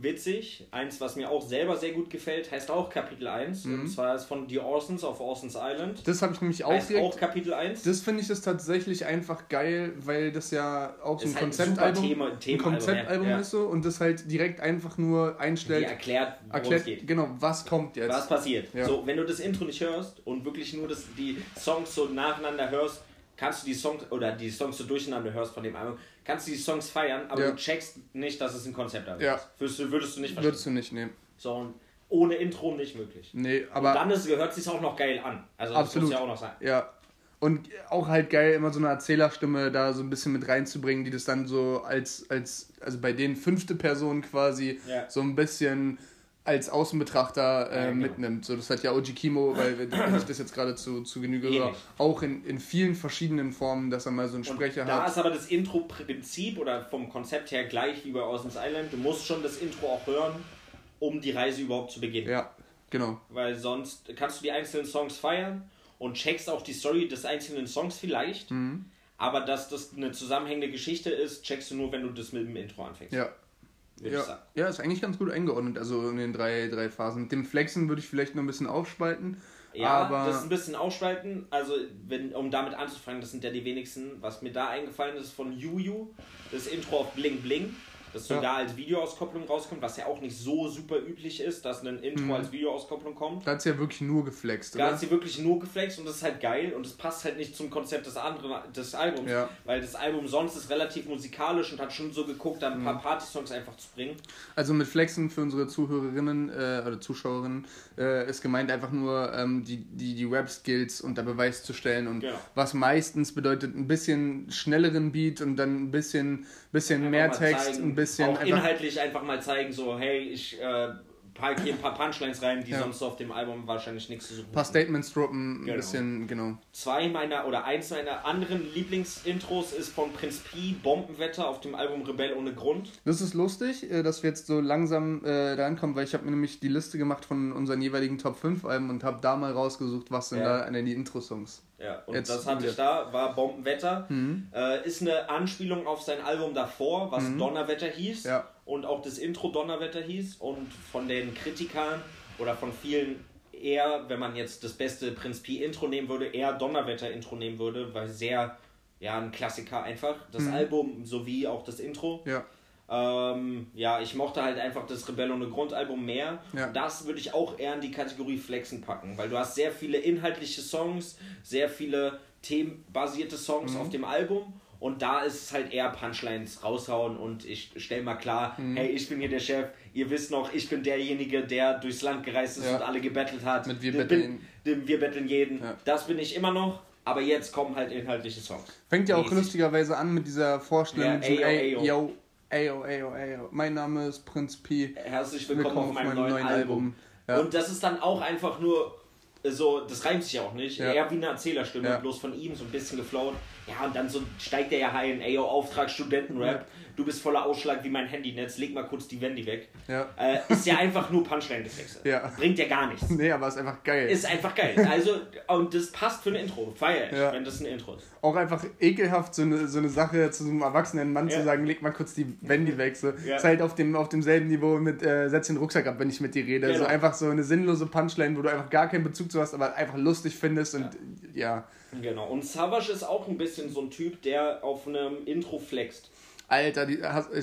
Witzig, eins, was mir auch selber sehr gut gefällt, heißt auch Kapitel 1. Mhm. Und zwar ist von The Orsons auf Orsons Island. Das habe ich nämlich auch heißt direkt. auch Kapitel 1. Das finde ich ist tatsächlich einfach geil, weil das ja auch so ein halt ein super Konzeptalbum, Thema- ein Themenalbum, Konzeptalbum ja. Ist so und das halt direkt einfach nur die einstellt, erklärt, worum erklärt, es geht. genau, was kommt jetzt. Was passiert. Ja. So, wenn du das Intro nicht hörst und wirklich nur das, die Songs so nacheinander hörst, kannst du die Songs oder die Songs so durcheinander hörst von dem Album, kannst du die Songs feiern, aber Ja. du checkst nicht, dass es ein Konzeptalbum Ja. ist. Würdest du, würdest du nicht verstehen. Würdest du nicht nehmen. So, und ohne Intro nicht möglich. Nee, Aber und dann ist, hört sich auch noch geil an. Also das Absolut. muss ja auch noch sein. ja. Und auch halt geil, immer so eine Erzählerstimme da so ein bisschen mit reinzubringen, die das dann so als, als also bei denen fünfte Person quasi Ja. so ein bisschen als Außenbetrachter äh, Ja, genau. mitnimmt. So, das hat ja Oji Kimo, weil wenn ich das jetzt gerade zu, zu Genüge höre, auch in, in vielen verschiedenen Formen, dass er mal so einen Sprecher da hat. ist aber das Intro-Prinzip oder vom Konzept her gleich wie bei Ocean's Island. Du musst schon das Intro auch hören, um die Reise überhaupt zu beginnen. Ja, genau. Weil sonst kannst du die einzelnen Songs feiern und checkst auch die Story des einzelnen Songs vielleicht. Mhm. Aber dass das eine zusammenhängende Geschichte ist, checkst du nur, wenn du das mit dem Intro anfängst. Ja. Ja, ja, ist eigentlich ganz gut eingeordnet, also in den drei, drei Phasen. Mit dem Flexen würde ich vielleicht noch ein bisschen aufspalten. Ja, aber das ist ein bisschen ausspalten. Also, wenn, um damit anzufangen, das sind ja die wenigsten. Was mir da eingefallen ist von Juju, das Intro auf Bling Bling, das Ja. sogar als Videoauskopplung rauskommt, was ja auch nicht so super üblich ist, dass ein Intro Mhm. als Videoauskopplung kommt. da hat sie ja wirklich nur geflext, Da oder? hat sie wirklich nur geflext und das ist halt geil und es passt halt nicht zum Konzept des anderen des Albums, Ja. weil das Album sonst ist relativ musikalisch und hat schon so geguckt, da ein Mhm. paar Party-Songs einfach zu bringen. Also mit Flexen für unsere Zuhörerinnen äh, oder Zuschauerinnen äh, ist gemeint einfach nur ähm, die, die, die Rap-Skills unter Beweis zu stellen und Genau. was meistens bedeutet ein bisschen schnelleren Beat und dann ein bisschen, bisschen Einfach mehr Text, ein bisschen auch einfach, inhaltlich einfach mal zeigen, so hey, ich äh, pack hier ein paar Punchlines rein, die Ja. sonst auf dem Album wahrscheinlich nichts zu suchen ein paar. Statements droppen, ein Genau. bisschen, genau. Zwei meiner oder eins meiner anderen Lieblingsintros ist von Prinz Pi, Bombenwetter auf dem Album Rebell ohne Grund. Das ist lustig, äh, dass wir jetzt so langsam äh, da ankommen, weil ich habe mir nämlich die Liste gemacht von unseren jeweiligen Top 5 Alben und habe da mal rausgesucht, was sind Ja. da an die Intro-Songs. Ja, und Jetzt das hatte ich da, war Bombenwetter. Mhm. Äh, ist eine Anspielung auf sein Album davor, was Donnerwetter hieß. Ja. Und auch das Intro Donnerwetter hieß. Und von den Kritikern oder von vielen eher, wenn man jetzt das beste Prinz Pi Intro nehmen würde, eher Donnerwetter Intro nehmen würde, weil sehr, ja, ein Klassiker einfach. Das Mhm. Album sowie auch das Intro. Ja. Ähm, ja, ich mochte halt einfach das Rebell ohne Grundalbum mehr. Ja. Das würde ich auch eher in die Kategorie Flexen packen, weil du hast sehr viele inhaltliche Songs, sehr viele themenbasierte Songs Mhm. auf dem Album und da ist es halt eher Punchlines raushauen und ich stell mal klar, Mhm. hey, ich bin hier der Chef, ihr wisst noch, ich bin derjenige, der durchs Land gereist ist Ja. und alle gebettelt hat. Mit Wir Der betteln bin- dem Wir betteln jeden. Ja. Das bin ich immer noch, aber jetzt kommen halt inhaltliche Songs. Fängt ja auch Mäßig. lustigerweise an mit dieser Vorstellung, Ja, ey, ayo. yo, ayo, ayo, ayo, mein Name ist Prinz P. Herzlich willkommen, auf meinem neuen, Album. Ja. Und das ist dann auch einfach nur so, das reimt sich ja auch nicht, Ja. eher wie eine Erzählerstimme, Ja. bloß von ihm so ein bisschen geflowt. Ja, und dann so steigt er ja ein, ey, yo, Auftrag Studentenrap, Ja. du bist voller Ausschlag wie mein Handynetz, leg mal kurz die Wendy weg. Ja. Äh, ist ja einfach nur Punchline-Geflexe. Ja. Bringt ja gar nichts. Nee, aber ist einfach geil. Ist einfach geil. Also, und das passt für ein Intro. Feier ich, Ja. wenn das ein Intro ist. auch einfach ekelhaft, so eine, so eine Sache zu so einem erwachsenen Mann zu sagen, leg mal kurz die Wendy weg. So. Ist halt auf, dem, auf demselben Niveau mit äh, setz den Rucksack ab, wenn ich mit dir rede. Genau. So einfach so eine sinnlose Punchline, wo du einfach gar keinen Bezug zu hast, aber einfach lustig findest und ja. Genau. Und Savage ist auch ein bisschen so ein Typ, der auf einem Intro flext. Alter, die, hast, äh,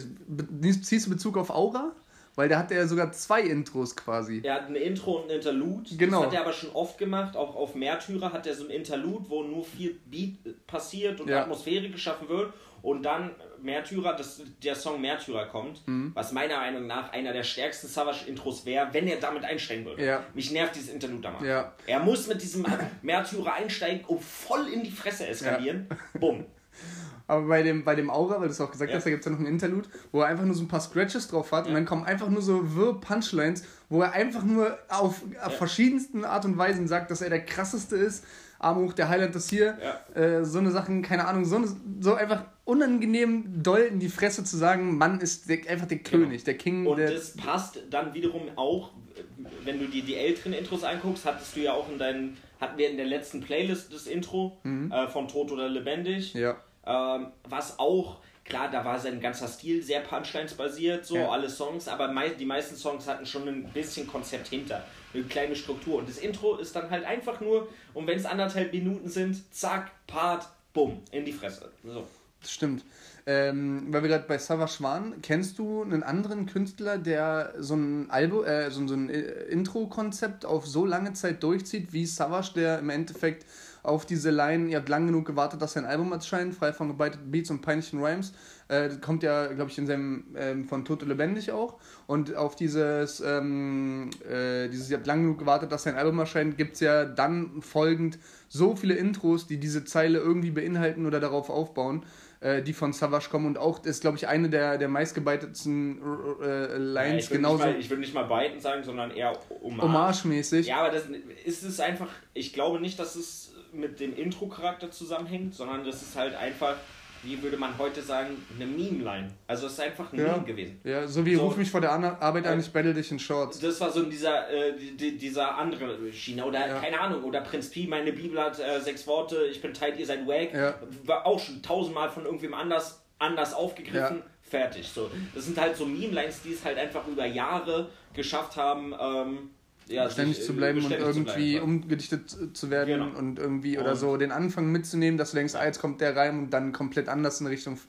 ziehst du Bezug auf Aura? Weil der hat ja sogar zwei Intros quasi. Er hat ein Intro und ein Interlude. Genau. Das hat er aber schon oft gemacht. Auch auf Märtyrer hat er so ein Interlude, wo nur viel Beat passiert und Ja. Atmosphäre geschaffen wird. Und dann Märtyrer, dass der Song Märtyrer kommt, Mhm. was meiner Meinung nach einer der stärksten Savage-Intros wäre, wenn er damit einsteigen würde. Ja. Mich nervt dieses Interlude da mal. Ja. Er muss mit diesem Märtyrer einsteigen und voll in die Fresse eskalieren. Bumm. Aber bei dem, bei dem Aura, weil du es auch gesagt Ja. hast, da gibt es ja noch ein Interlude, wo er einfach nur so ein paar Scratches drauf hat und dann kommen einfach nur so wirr Punchlines, wo er einfach nur auf, auf verschiedensten Art und Weisen sagt, dass er der krasseste ist. Arm hoch, der Highland ist hier. Äh, so eine Sachen, keine Ahnung, so, eine, so einfach unangenehm doll in die Fresse zu sagen, Mann ist der, einfach der König, der King. Genau. Und der, das passt dann wiederum auch, wenn du dir die älteren Intros anguckst, hattest du ja auch in deinen, hatten wir in der letzten Playlist das Intro äh, von Tot oder Lebendig. Mhm. ja. Ähm, was auch, klar, da war sein ganzer Stil sehr Punchlines basiert, so Ja. alle Songs, aber mei die meisten Songs hatten schon ein bisschen Konzept hinter, eine kleine Struktur. Und das Intro ist dann halt einfach nur, und wenn es anderthalb Minuten sind, zack, Part, bumm, in die Fresse. So. Stimmt. Ähm, weil wir gerade bei Savage waren, kennst du einen anderen Künstler, der so ein Album, äh, so, so ein äh, Intro-Konzept auf so lange Zeit durchzieht wie Savage, der im Endeffekt auf diese Line, ihr habt lang genug gewartet, dass sein Album erscheint, frei von gebeiteten Beats und peinlichen Rhymes. Äh, kommt ja, glaube ich, in seinem ähm, von Tote Lebendig auch. Und auf dieses, ähm, äh, dieses, ihr habt lang genug gewartet, dass sein Album erscheint, gibt es ja dann folgend so viele Intros, die diese Zeile irgendwie beinhalten oder darauf aufbauen. Äh, die von Savage kommen und auch ist, glaube ich, eine der, der meistgebeitetsten äh, Lines, ich will genauso Nicht mal, ich will nicht mal beiten sagen, sondern eher Hommage. hommage-mäßig. Ja, aber das ist es einfach, ich glaube nicht, dass es mit dem Intro-Charakter zusammenhängt, sondern das ist halt einfach, wie würde man heute sagen, eine Meme-Line. Also es ist einfach ein Ja. Meme gewesen. Ja, so wie So. ruf mich vor der Ar- Arbeit an, Ja. ich battle dich in Shorts. Das war so dieser, äh, die- die, dieser andere China oder Ja. keine Ahnung, oder Prinz Pi, meine Bibel hat äh, sechs Worte, ich bin tight, ihr seid wack. Ja. War auch schon tausendmal von irgendwem anders, anders aufgegriffen, fertig. So. Das sind halt so Meme-Lines, die es halt einfach über Jahre geschafft haben, ähm, ja, beständig sich, zu äh, bleiben und beständig irgendwie bleiben. umgedichtet zu werden Genau. und irgendwie oder Und- so den Anfang mitzunehmen, dass du denkst, ah, jetzt kommt der Reim und dann komplett anders in Richtung.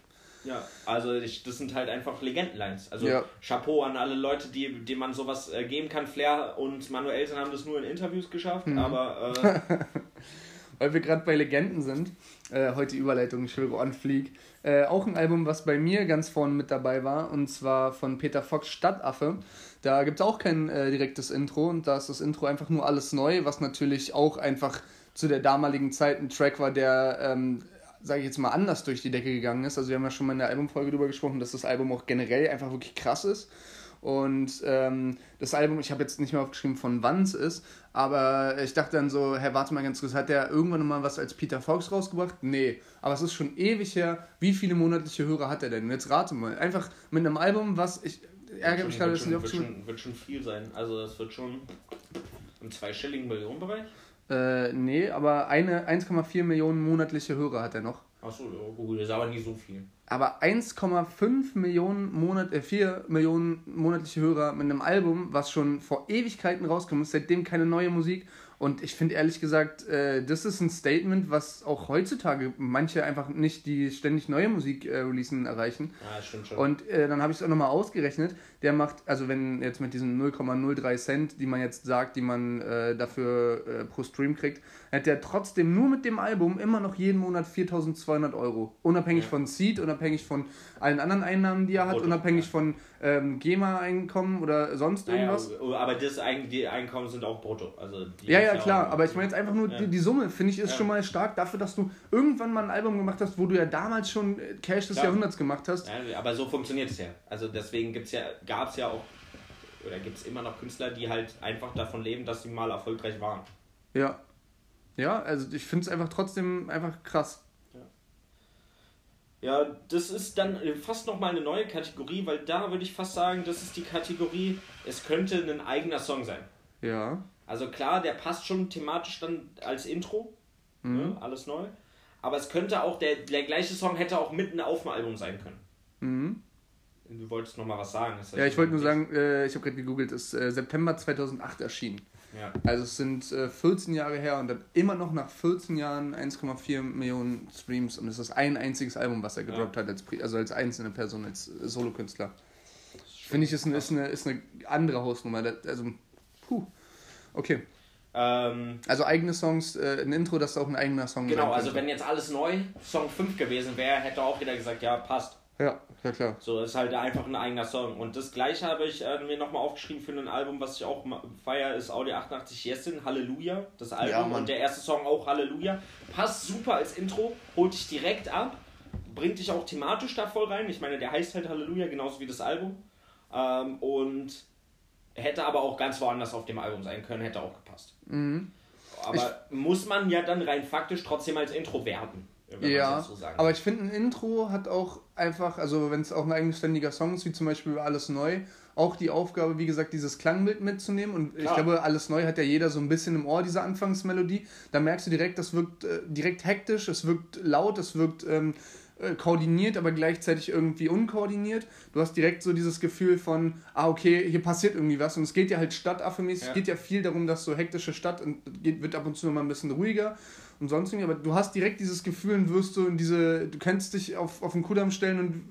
Ja, also ich, das sind halt einfach Legendenlines. Also Ja. Chapeau an alle Leute, die, denen man sowas äh, geben kann. Flair und Manuelsen haben das nur in Interviews geschafft, Mhm. aber äh, Weil wir gerade bei Legenden sind, äh, heute Überleitung, ich höre Anflieg. Äh, auch ein Album, was bei mir ganz vorne mit dabei war, und zwar von Peter Fox Stadtaffe. Da gibt es auch kein äh, direktes Intro und da ist das Intro einfach nur alles neu, was natürlich auch einfach zu der damaligen Zeit ein Track war, der, ähm, sage ich jetzt mal, anders durch die Decke gegangen ist. Also wir haben ja schon mal in der Albumfolge drüber gesprochen, dass das Album auch generell einfach wirklich krass ist. Und ähm, das Album, ich habe jetzt nicht mehr aufgeschrieben, von wann es ist, aber ich dachte dann so, hey, warte mal ganz kurz, hat der irgendwann mal was als Peter Fox rausgebracht? Nee, aber es ist schon ewig her. Wie viele monatliche Hörer hat er denn? Jetzt rate mal. Einfach mit einem Album, was ich ärgere mich wird, gerade, dass nicht wird, aufgeschrieben schon, wird schon viel sein. Also das wird schon im zweistelligen Millionenbereich. äh, Nee, aber eine 1,4 Millionen monatliche Hörer hat er noch. Achso, gut, das ist aber nicht so viel. Aber 1,5 Millionen Monat, äh, 4 Millionen monatliche Hörer mit einem Album, was schon vor Ewigkeiten rausgekommen ist, seitdem keine neue Musik. Und ich finde ehrlich gesagt, äh, das ist ein Statement, was auch heutzutage manche einfach nicht, die ständig neue Musik äh, releasen, erreichen. Das stimmt schon. Und äh, dann habe ich es auch nochmal ausgerechnet. Der macht, also wenn jetzt mit diesen 0,03 Cent, die man jetzt sagt, die man äh, dafür äh, pro Stream kriegt, hat der trotzdem nur mit dem Album immer noch jeden Monat 4200 Euro. Unabhängig Ja. von Seed, unabhängig von allen anderen Einnahmen, die er hat, Brutto, unabhängig ja. von ähm, GEMA-Einkommen oder sonst naja, irgendwas. aber das Eig- die Einkommen sind auch brutto. Also Ja, ja, klar, aber ich meine jetzt einfach nur Ja. die, die Summe, finde ich, ist Ja. schon mal stark dafür, dass du irgendwann mal ein Album gemacht hast, wo du ja damals schon äh, Cash des Klar. Jahrhunderts gemacht hast. Aber so funktioniert es ja. Also deswegen gibt's ja, gab es ja auch, oder gibt es immer noch Künstler, die halt einfach davon leben, dass sie mal erfolgreich waren. Ja. Ja, also ich finde es einfach trotzdem einfach krass. Ja, das ist dann äh, fast nochmal eine neue Kategorie, weil da würde ich fast sagen, das ist die Kategorie, es könnte ein eigener Song sein. Ja. Also klar, der passt schon thematisch dann als Intro, Mhm. ne, alles neu. Aber es könnte auch, der, der gleiche Song hätte auch mitten auf dem Album sein können. Mhm. Du wolltest nochmal was sagen. ist Ja, ich wollte nur ein- sagen, äh, ich habe gerade gegoogelt, ist äh, September 2008 erschienen. Ja. Also es sind äh, 14 Jahre her und hat immer noch nach 14 Jahren 1,4 Millionen Streams und es ist ein einziges Album, was er gedroppt hat, als, also als einzelne Person, als äh, Solokünstler. Finde ich, ist eine, ist, eine, ist eine andere Hausnummer. Also, puh. Okay. Ähm, Also eigene Songs, äh, ein Intro, das auch ein eigener Song genau, also wenn jetzt alles neu Song 5 gewesen wäre, hätte auch jeder gesagt, ja, passt. Ja, ja klar. So, ist halt einfach ein eigener Song. Und das gleiche habe ich äh, mir nochmal aufgeschrieben für ein Album, was ich auch ma- feier, ist Audio 88 Yesin, Halleluja, das Album. Ja, und der erste Song auch Halleluja. Passt super als Intro, holt dich direkt ab, bringt dich auch thematisch da voll rein. Ich meine, der heißt halt Halleluja, genauso wie das Album. Ähm, und hätte aber auch ganz woanders auf dem Album sein können, hätte auch gepasst. Mhm. Aber muss man ja dann rein faktisch trotzdem als Intro werten. Ja, so aber ich finde, ein Intro hat auch einfach, also wenn es auch ein eigenständiger Song ist, wie zum Beispiel Alles Neu, auch die Aufgabe, wie gesagt, dieses Klangbild mitzunehmen. Und ich Klar. glaube, Alles Neu hat ja jeder so ein bisschen im Ohr, diese Anfangsmelodie. Da merkst du direkt, das wirkt äh, direkt hektisch, es wirkt laut, es wirkt ähm, äh, koordiniert, aber gleichzeitig irgendwie unkoordiniert. Du hast direkt so dieses Gefühl von, ah, okay, hier passiert irgendwie was. Und es geht ja halt stadtaffemäßig, Ja. es geht ja viel darum, dass so hektische Stadt und geht, wird ab und zu mal ein bisschen ruhiger und sonst irgendwie, aber du hast direkt dieses Gefühl und wirst so in diese, du kannst dich auf, auf den Kudamm stellen und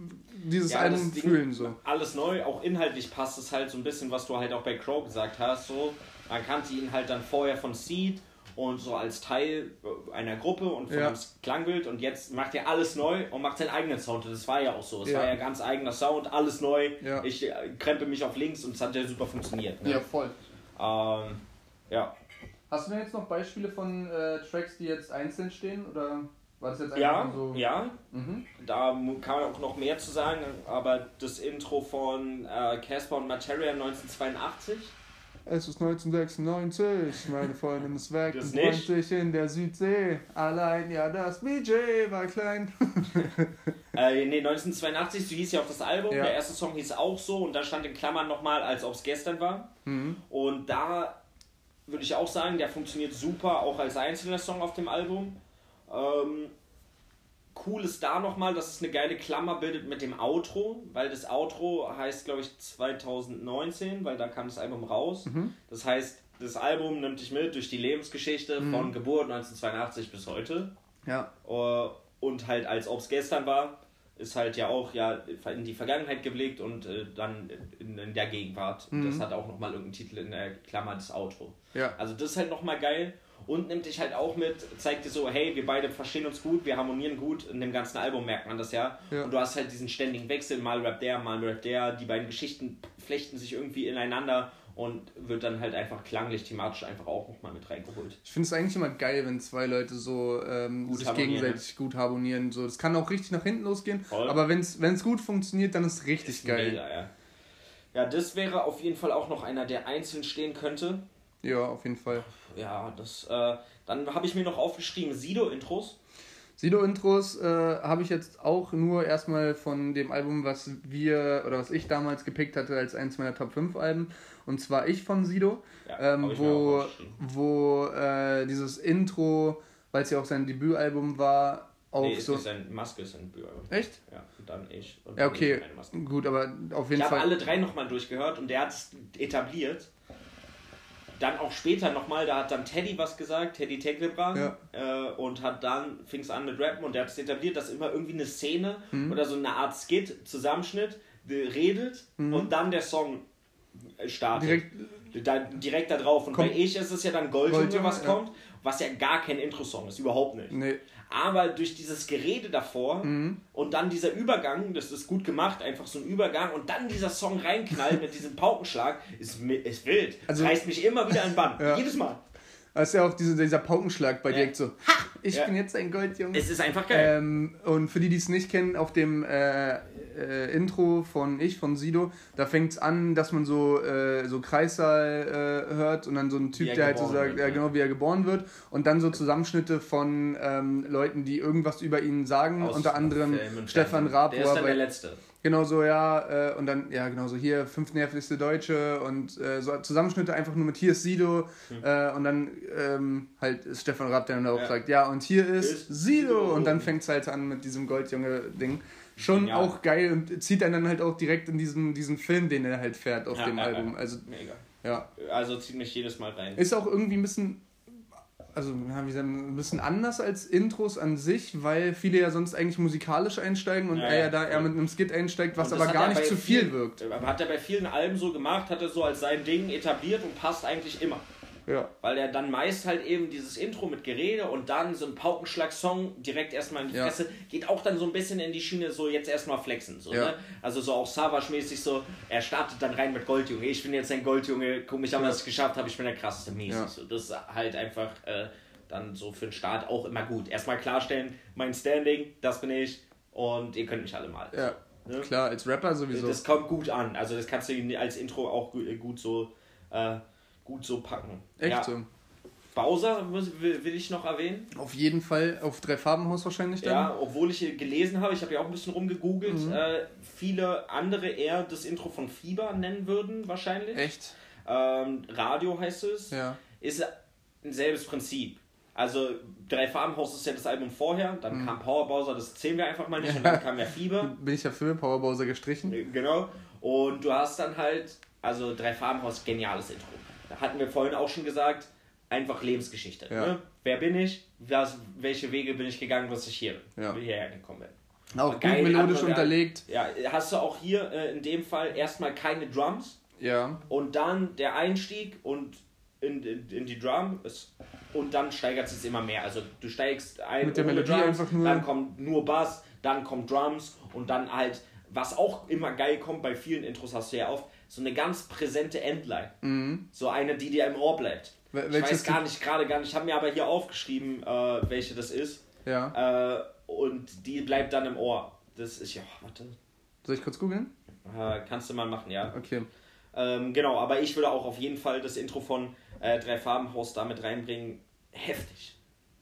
dieses Ja, Album Ding- fühlen so. Alles neu, auch inhaltlich passt es halt so ein bisschen, was du halt auch bei Crow gesagt hast. So, man kannte ihn halt dann vorher von Seed und so als Teil äh, einer Gruppe und von Ja. einem Klangbild und jetzt macht er alles neu und macht seinen eigenen Sound. Und das war ja auch so. Es Ja. war ja ganz eigener Sound, alles neu. Ja. Ich äh, krempe mich auf links und es hat ja super funktioniert. Ne? voll. Ähm, ja. Hast du denn jetzt noch Beispiele von äh, Tracks, die jetzt einzeln stehen oder War das jetzt Ja, einfach so? ja. Mhm. Da kann man auch noch mehr zu sagen, aber das Intro von äh, Casper und Materia 1982. Es ist 1996, meine Freundin ist weg Das und nicht? bräunt sich in der Südsee. Allein, ja, das BJ war klein. Äh, nee, 1982, so hieß ja auch das Album. Ja. Der erste Song hieß auch so und da stand in Klammern nochmal, als ob es gestern war. Mhm. Und da würde ich auch sagen, der funktioniert super, auch als einzelner Song auf dem Album. Ähm, cool ist da nochmal, dass es eine geile Klammer bildet mit dem Outro, weil das Outro heißt, glaube ich, 2019, weil da kam das Album raus. Das heißt, das Album nimmt dich mit durch die Lebensgeschichte von Geburt 1982 bis heute. Ja, Äh, und halt als ob es gestern war, ist halt ja auch ja in die Vergangenheit geblickt und äh, dann in, in der Gegenwart. Und Das hat auch nochmal irgendeinen Titel in der Klammer des Outro. ja. Also das ist halt nochmal geil und nimmt dich halt auch mit, zeigt dir so, hey, wir beide verstehen uns gut, wir harmonieren gut. In dem ganzen Album merkt man das ja. Ja. Und du hast halt diesen ständigen Wechsel, mal Rap der, mal Rap der. Die beiden Geschichten flechten sich irgendwie ineinander und wird dann halt einfach klanglich, thematisch einfach auch nochmal mit reingeholt. Ich finde es eigentlich immer geil, wenn zwei Leute so ähm, Gut sich gegenseitig gut harmonieren. So, das kann auch richtig nach hinten losgehen, Voll. aber wenn es gut funktioniert, dann ist es richtig Ist geil. Mega, ja. ja, das wäre auf jeden Fall auch noch einer, der einzeln stehen könnte. Ja, auf jeden Fall. Ja, das, äh, dann habe ich mir noch aufgeschrieben, Sido-Intros. Sido-Intros äh, habe ich jetzt auch nur erstmal von dem Album, was wir oder was ich damals gepickt hatte als eins meiner Top 5 Alben. Und zwar Ich von Sido, Ja, ähm, ich wo, wo äh, dieses Intro, weil es ja auch sein Debütalbum war, auch Nee, ist so. nicht sein, Maske ist ein Büro. Echt? Ja, und dann ich. Und Ja, okay. ich. Gut, aber auf jeden Ich habe Fall. alle drei nochmal durchgehört und der hat es etabliert. Dann auch später nochmal, da hat dann Teddy was gesagt, Teddy Tecklebrand, Ja. äh, und hat dann, fing es an mit Rappen und der hat es etabliert, dass immer irgendwie eine Szene Mhm. oder so eine Art Skit, Zusammenschnitt, de- redet und dann der Song startet. Mhm. Direkt- da, direkt da drauf. Und Kommt- bei Ich ist es ja dann Goldjunge, Goldjunge, was ja. kommt, was ja gar kein Intro-Song ist, überhaupt nicht. Nee. Aber durch dieses Gerede davor Mhm. und dann dieser Übergang, das ist gut gemacht, einfach so ein Übergang und dann dieser Song reinknallt mit diesem Paukenschlag, ist, ist wild. Also- Also, reißt mich immer wieder in Bann. Ja. Jedes Mal. Das ist ja auch diese, dieser Paukenschlag bei Ja. direkt so, ha, ich Ja. bin jetzt ein Goldjunge. Es ist einfach geil. Ähm, und für die, die es nicht kennen, auf dem äh, äh, Intro von Ich, von Sido, da fängt es an, dass man so, äh, so Kreissaal äh, hört und dann so ein Typ, er der halt so sagt, wird, ja, ne? genau wie er geboren wird und dann so Zusammenschnitte von ähm, Leuten, die irgendwas über ihn sagen, Aus unter anderem Stefan. Raab, Der ist dann der Letzte. Genau so, ja, äh, und dann, ja, genau so, hier, fünf nervigste Deutsche und äh, so Zusammenschnitte einfach nur mit hier ist Sido äh, und dann ähm, halt ist Stefan Rapp, der dann auch Ja. sagt, ja, und hier ist, Ist Sido. Und dann fängt es halt an mit diesem Goldjunge-Ding. Schon Genial. auch geil und zieht einen dann halt auch direkt in diesen, diesen Film, den er halt fährt auf Ja, dem ja, Album. Also, Mega. ja. Also zieht mich jedes Mal rein. Ist auch irgendwie ein bisschen, also wie sagen, ein bisschen anders als Intros an sich, weil viele ja sonst eigentlich musikalisch einsteigen und Ja, er ja da eher mit einem Skit einsteigt, was aber gar nicht zu viel vielen- wirkt. Hat er bei vielen Alben so gemacht, hat er so als sein Ding etabliert und passt eigentlich immer. Ja. Weil er dann meist halt eben dieses Intro mit Gerede und dann so ein Paukenschlag-Song direkt erstmal in die Ja. Fresse, geht auch dann so ein bisschen in die Schiene, so jetzt erstmal flexen. So, Ja. ne? Also so auch Savage-mäßig so, er startet dann rein mit Goldjunge. Ich bin jetzt ein Goldjunge, guck mich an, was ich geschafft habe, ich bin der krasseste mäßig. So, das ist halt einfach äh, dann so für den Start auch immer gut. Erstmal klarstellen, mein Standing, das bin ich und ihr könnt mich alle mal. Ja, Ne? klar, als Rapper sowieso. Das kommt gut an. Also das kannst du als Intro auch gut, gut so äh, gut so packen. Echt ja. so. Bowser muss- will, will ich noch erwähnen. Auf jeden Fall auf drei Farbenhaus wahrscheinlich dann. Ja, obwohl ich gelesen habe, ich habe ja auch ein bisschen rumgegoogelt, Mhm. äh, viele andere eher das Intro von Fieber nennen würden, wahrscheinlich. Echt? Ähm, Radio heißt es. Ja. Ist ein selbes Prinzip. Also, Drei Farbenhaus ist ja das Album vorher, dann Mhm. kam Power Bowser, das zählen wir einfach mal nicht, und dann kam ja Fieber. Bin ich dafür, Power Bowser gestrichen. Äh, Genau. Und du hast dann halt, also Drei Farbenhaus, geniales Intro. Hatten wir vorhin auch schon gesagt, einfach Lebensgeschichte. Ja. Ne? Wer bin ich? Was, welche Wege bin ich gegangen, dass ich hier Ja. hierher gekommen bin? Auch gut melodisch unterlegt. Ja, hast du auch hier äh, in dem Fall erstmal keine Drums Ja. und dann der Einstieg und in, in, in die Drum ist, und dann steigert es immer mehr. Also du steigst ein Mit der Melodie Drums, einfach nur- dann kommt nur Bass, dann kommt Drums und dann halt, was auch immer geil kommt, bei vielen Intros hast du ja oft, so eine ganz präsente Endline. Mhm. So eine, die dir im Ohr bleibt. Wel- Ich weiß gar nicht, gerade gar nicht, ich habe mir aber hier aufgeschrieben, äh, welche das ist. Ja. Äh, und die bleibt dann im Ohr. Das ist ja, warte. Soll ich kurz googeln? Äh, kannst du mal machen, ja. Okay. Ähm, genau, aber ich würde auch auf jeden Fall das Intro von äh, Drei Farbenhaus da mit reinbringen. Heftig.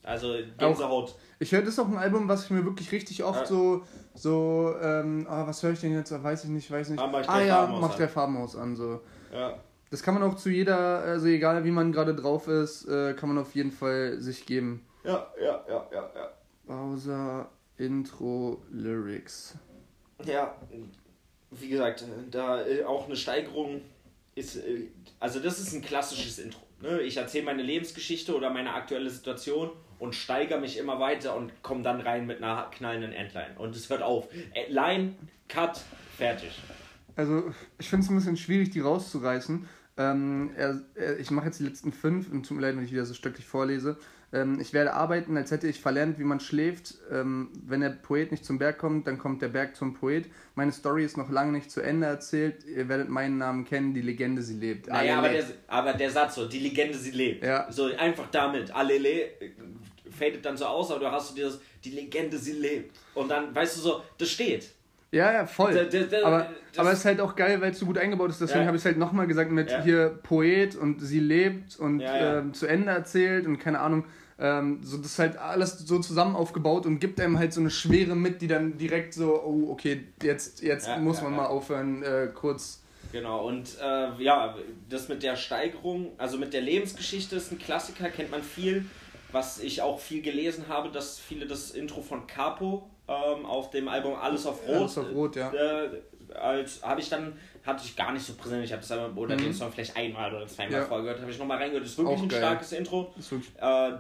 Also Gänsehaut. Ich höre, das ist auch ein Album, was ich mir wirklich richtig oft Ja. so, so, ähm, ah, was höre ich denn jetzt? Ah, Weiß ich nicht, weiß nicht. Ah, mach ah ja, Farbenhaus mach an. der Farbenhaus an, so. Ja. Das kann man auch zu jeder, also egal wie man gerade drauf ist, äh, kann man auf jeden Fall sich geben. Ja, ja, ja, ja, ja. Bowser Intro Lyrics. Ja, wie gesagt, da äh, auch eine Steigerung ist, äh, also das ist ein klassisches Intro. Ne? Ich erzähle meine Lebensgeschichte oder meine aktuelle Situation und steigere mich immer weiter und komme dann rein mit einer knallenden Endline. Und es hört auf. Äh, Line, Cut, fertig. Also, ich finde es ein bisschen schwierig, die rauszureißen. Ähm, er, er, ich mache jetzt die letzten fünf und tut mir leid, wenn ich wieder so stöcklich vorlese. Ähm, ich werde arbeiten, als hätte ich verlernt, wie man schläft. Ähm, wenn der Poet nicht zum Berg kommt, dann kommt der Berg zum Poet. Meine Story ist noch lange nicht zu Ende erzählt. Ihr werdet meinen Namen kennen, die Legende, sie lebt. Naja, aber der, aber der Satz so, die Legende, sie lebt. Ja. So einfach damit, Alele, äh, fadet dann so aus, aber du hast so dieses, die Legende, sie lebt. Und dann, weißt du so, das steht. Ja, ja, voll. Da- da- da- aber, aber es ist halt auch geil, weil es so gut eingebaut ist. Deswegen Ja. habe ich es halt nochmal gesagt mit Ja. hier Poet und sie lebt und Ja. Ähm, zu Ende erzählt und keine Ahnung. Ähm, so, das ist halt alles so zusammen aufgebaut und gibt einem halt so eine Schwere mit, die dann direkt so, oh, okay, jetzt, jetzt muss man mal aufhören, äh, kurz. Genau, und äh, ja, das mit der Steigerung, also mit der Lebensgeschichte ist ein Klassiker, kennt man viel. Was ich auch viel gelesen habe, dass viele das Intro von Capo ähm, auf dem Album Alles auf Rot, Alles auf Rot, ja. äh, als habe ich dann, hatte ich gar nicht so präsent, ich habe das aber, oder Mhm. den Song vielleicht einmal oder zweimal Ja. vorher gehört, habe ich nochmal reingehört, das ist wirklich Auch ein geil. starkes Intro. Äh,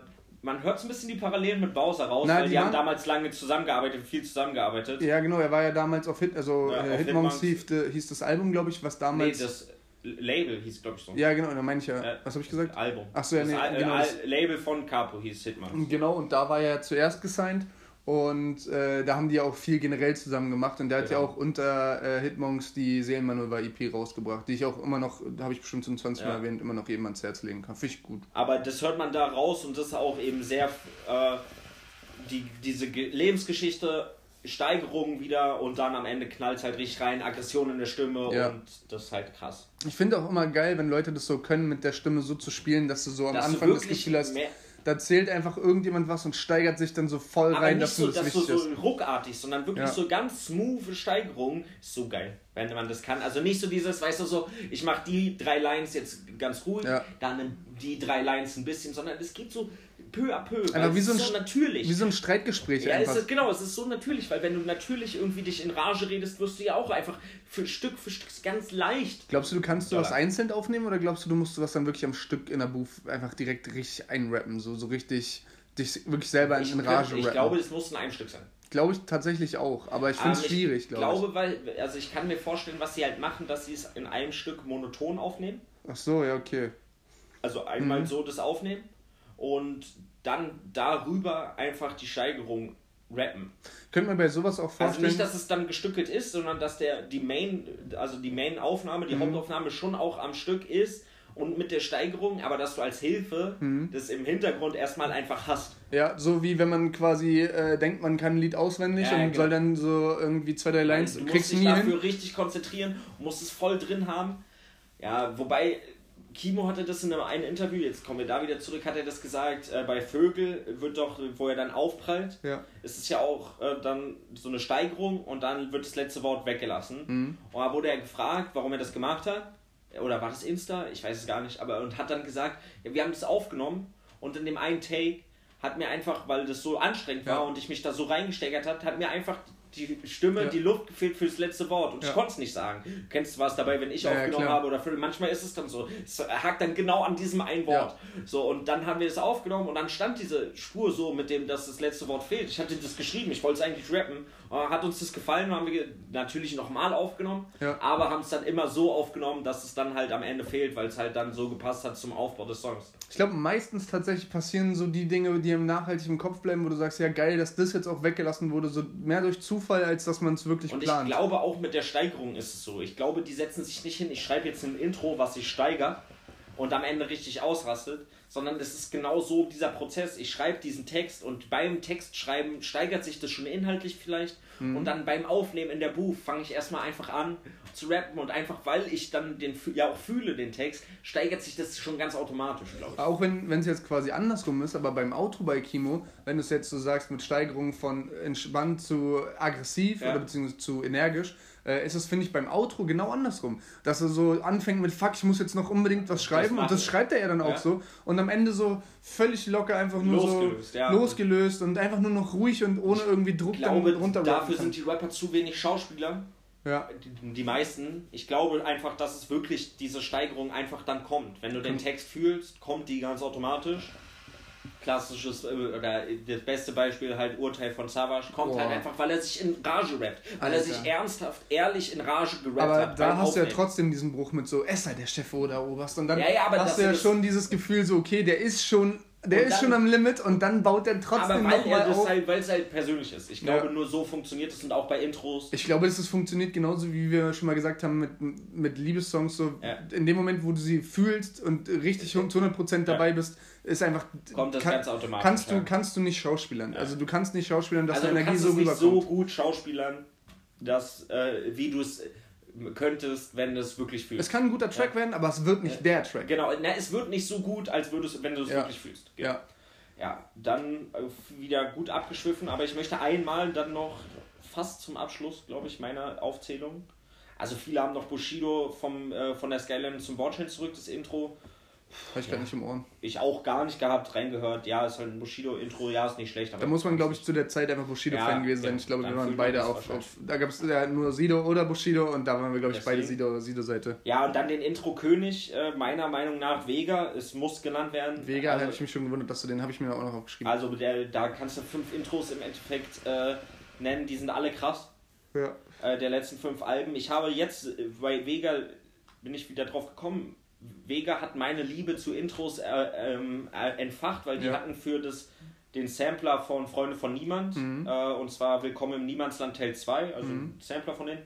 man hört so ein bisschen die Parallelen mit Bowser raus, Na, weil die die, haben damals lange zusammengearbeitet, viel zusammengearbeitet. Ja, genau, er war ja damals auf Hit, also Ja, äh, Hitmonks hieß, hieß das Album, glaube ich, was Nee, damals. das Label hieß, glaube ich, so. ja, genau, da meine ich ja. Ja. Was habe ich gesagt? Album. Ach so, ja, das nee, Al genau, das- Label von Capo hieß Hitman. Genau, und da war er ja zuerst gesigned und äh, da haben die auch viel generell zusammen gemacht und der hat ja Genau. auch unter äh, Hitmonks die Seelenmanöver EP rausgebracht, die ich auch immer noch, da habe ich bestimmt schon 20 Mal Ja. erwähnt, immer noch jedem ans Herz legen kann. Finde ich gut. Aber das hört man da raus und das ist auch eben sehr äh, die, diese Ge Lebensgeschichte, Steigerung wieder und dann am Ende knallt halt richtig rein, Aggression in der Stimme Ja. und das ist halt krass. Ich finde auch immer geil, wenn Leute das so können, mit der Stimme so zu spielen, dass du so am Dass Anfang das Gefühl hast, da zählt einfach irgendjemand was und steigert sich dann so voll Aber rein, nicht dass so, du das dass du wichtig so ist. ruckartig, sondern wirklich Ja. so ganz smooth Steigerungen. Ist so geil, wenn man das kann. Also nicht so dieses, weißt du, so, ich mach die drei Lines jetzt ganz ruhig, Ja. dann die drei Lines ein bisschen, sondern es geht so peu à peu. Einfach wie es so ein ist so natürlich. Wie so ein Streitgespräch Ja, es einfach. ist, genau, es ist so natürlich, weil wenn du natürlich irgendwie dich in Rage redest, wirst du ja auch einfach für Stück für Stück ganz leicht. Glaubst du, du kannst sowas Ja. einzeln aufnehmen oder glaubst du, du musst sowas dann wirklich am Stück in der Booth einfach direkt richtig einrappen, so, so richtig dich wirklich selber Ich, in Rage könnte, ich rappen? glaube, es muss in einem Stück sein. Glaube ich tatsächlich auch, aber ich finde es Ähm, schwierig, ich glaube glaube, weil, also ich kann mir vorstellen, was sie halt machen, dass sie es in einem Stück monoton aufnehmen. Ach so, ja, okay. Also einmal Mhm. so das aufnehmen und dann darüber einfach die Steigerung rappen. Könnte man bei sowas auch Also vorstellen. nicht, dass es dann gestückelt ist, sondern dass der die Main, also die Main-Aufnahme, Mhm. die Hauptaufnahme schon auch am Stück ist und mit der Steigerung, aber dass du als Hilfe Mhm. das im Hintergrund erstmal einfach hast. ja, so wie wenn man quasi äh, denkt, man kann ein Lied auswendig Ja, und genau. soll dann so irgendwie zwei, drei Lines, du musst dich dafür hin. richtig konzentrieren, musst es voll drin haben. Ja, wobei Kimo hatte das in einem einen Interview, jetzt kommen wir da wieder zurück, hat er das gesagt, äh, bei Vögel wird doch, wo er dann aufprallt, Ja. ist es ja auch äh, dann so eine Steigerung und dann wird das letzte Wort weggelassen. Mhm. Und da wurde er gefragt, warum er das gemacht hat. Oder war das Insta? Ich weiß es gar nicht. Aber und hat dann gesagt, ja, wir haben das aufgenommen und in dem einen Take hat mir einfach, weil das so anstrengend war Ja. und ich mich da so reingesteigert hat, hat mir einfach die Stimme, Ja. die Luft gefehlt fürs letzte Wort und Ja. ich konnte es nicht sagen. Du kennst was dabei, wenn ich Ja, aufgenommen klar. habe oder für, manchmal ist es dann so, es hakt dann genau an diesem einen Wort. So und dann haben wir das aufgenommen und dann stand diese Spur so mit dem, dass das letzte Wort fehlt. Ich hatte das geschrieben, ich wollte es eigentlich rappen. Äh, Hat uns das gefallen, haben wir natürlich nochmal aufgenommen, aber haben es dann immer so aufgenommen, dass es dann halt am Ende fehlt, weil es halt dann so gepasst hat zum Aufbau des Songs. Ich glaube, meistens tatsächlich passieren so die Dinge, die im nachhaltig im Kopf bleiben, wo du sagst, ja geil, dass das jetzt auch weggelassen wurde, so mehr durch Zufall, als dass man es wirklich Und ich plant. glaube auch mit der Steigerung ist es so. Ich glaube, die setzen sich nicht hin, ich schreibe jetzt ein Intro, was sich steigert und am Ende richtig ausrastet, sondern es ist genau so dieser Prozess. Ich schreibe diesen Text und beim Textschreiben steigert sich das schon inhaltlich vielleicht Mhm. und dann beim Aufnehmen in der Booth fange ich erstmal einfach an zu rappen und einfach weil ich dann den ja auch fühle den Text, steigert sich das schon ganz automatisch, glaube ich. Auch wenn es jetzt quasi andersrum ist, aber beim Outro bei Kimo, wenn du es jetzt so sagst mit Steigerung von entspannt zu aggressiv Ja. oder beziehungsweise zu energisch, äh, ist es, finde ich, beim Outro genau andersrum. Dass er so anfängt mit Fuck, ich muss jetzt noch unbedingt was schreiben und machen. das schreibt er ja dann auch Ja. so und am Ende so völlig locker einfach nur Losgelöst, so ja. losgelöst und einfach nur noch ruhig und ohne irgendwie Druck Ich glaube, runter dafür sind die Rapper zu wenig Schauspieler. Ja. Die, die meisten. Ich glaube einfach, dass es wirklich diese Steigerung einfach dann kommt. Wenn du den Text fühlst, kommt die ganz automatisch. Klassisches, äh, oder das beste Beispiel halt Urteil von Savage, kommt Boah. halt einfach, weil er sich in Rage rappt. Weil er Alter. sich ernsthaft, ehrlich in Rage gerappt Aber hat. da beim hast du ja Aufnehmen. trotzdem diesen Bruch mit so, es sei der Chef oder Oberst. Und dann Ja, ja, aber hast du ja schon dieses Gefühl so, okay, der ist schon, der Und ist dann- schon am Limit und dann baut er Aber trotzdem weil er das auf. halt, weil es halt persönlich ist. Ich glaube, Ja. nur so funktioniert es und auch bei Intros. Ich glaube, dass es funktioniert genauso, wie wir schon mal gesagt haben, mit, mit Liebessongs. So Ja. In dem Moment, wo du sie fühlst und richtig zu 100% dabei Ja. bist, ist einfach. Kommt das ganz automatisch, Kannst du, kannst du nicht schauspielern. Also, du kannst nicht schauspielern, dass also du Energie kannst so es nicht rüberkommt. so gut schauspielern, dass, äh, wie du es könntest, wenn du es wirklich fühlst. es kann ein guter Track werden, aber es wird nicht der Track. Genau, na, es wird nicht so gut, als würdest, wenn du es Ja. wirklich fühlst. Genau. Ja. Ja, dann äh, wieder gut abgeschwiffen, aber ich möchte einmal dann noch fast zum Abschluss, glaube ich, meiner Aufzählung. Also viele haben noch Bushido vom, äh, von der Skyline zum Bordstein zurück, das Intro. Habe ich gerade nicht im Ohr. Ich auch gar nicht gehabt, reingehört. Ja, ist halt ein Bushido-Intro, ja, ist nicht schlecht. Aber Da muss man, glaube ich, zu der Zeit einfach Bushido-Fan Ja, gewesen sein. ja, Ich glaube, wir waren beide auf, auf. Da gab es ja nur Sido oder Bushido und da waren wir, glaube ich, beide Deswegen. Sido- Sido-Seite. Ja, und dann den Intro-König, äh, meiner Meinung nach Vega, es muss genannt werden. Vega also, habe ich mich schon gewundert, dass du den habe ich mir auch noch aufgeschrieben. also der, da kannst du fünf Intros im Endeffekt äh, nennen, die sind alle krass. ja. äh, der letzten fünf Alben. Ich habe jetzt äh, bei Vega, bin ich wieder drauf gekommen, Vega hat meine Liebe zu Intros äh, ähm, äh, entfacht, weil die Ja. hatten für das, den Sampler von Freunde von Niemand, Mhm. äh, und zwar Willkommen im Niemandsland Teil 2, also ein Sampler von denen,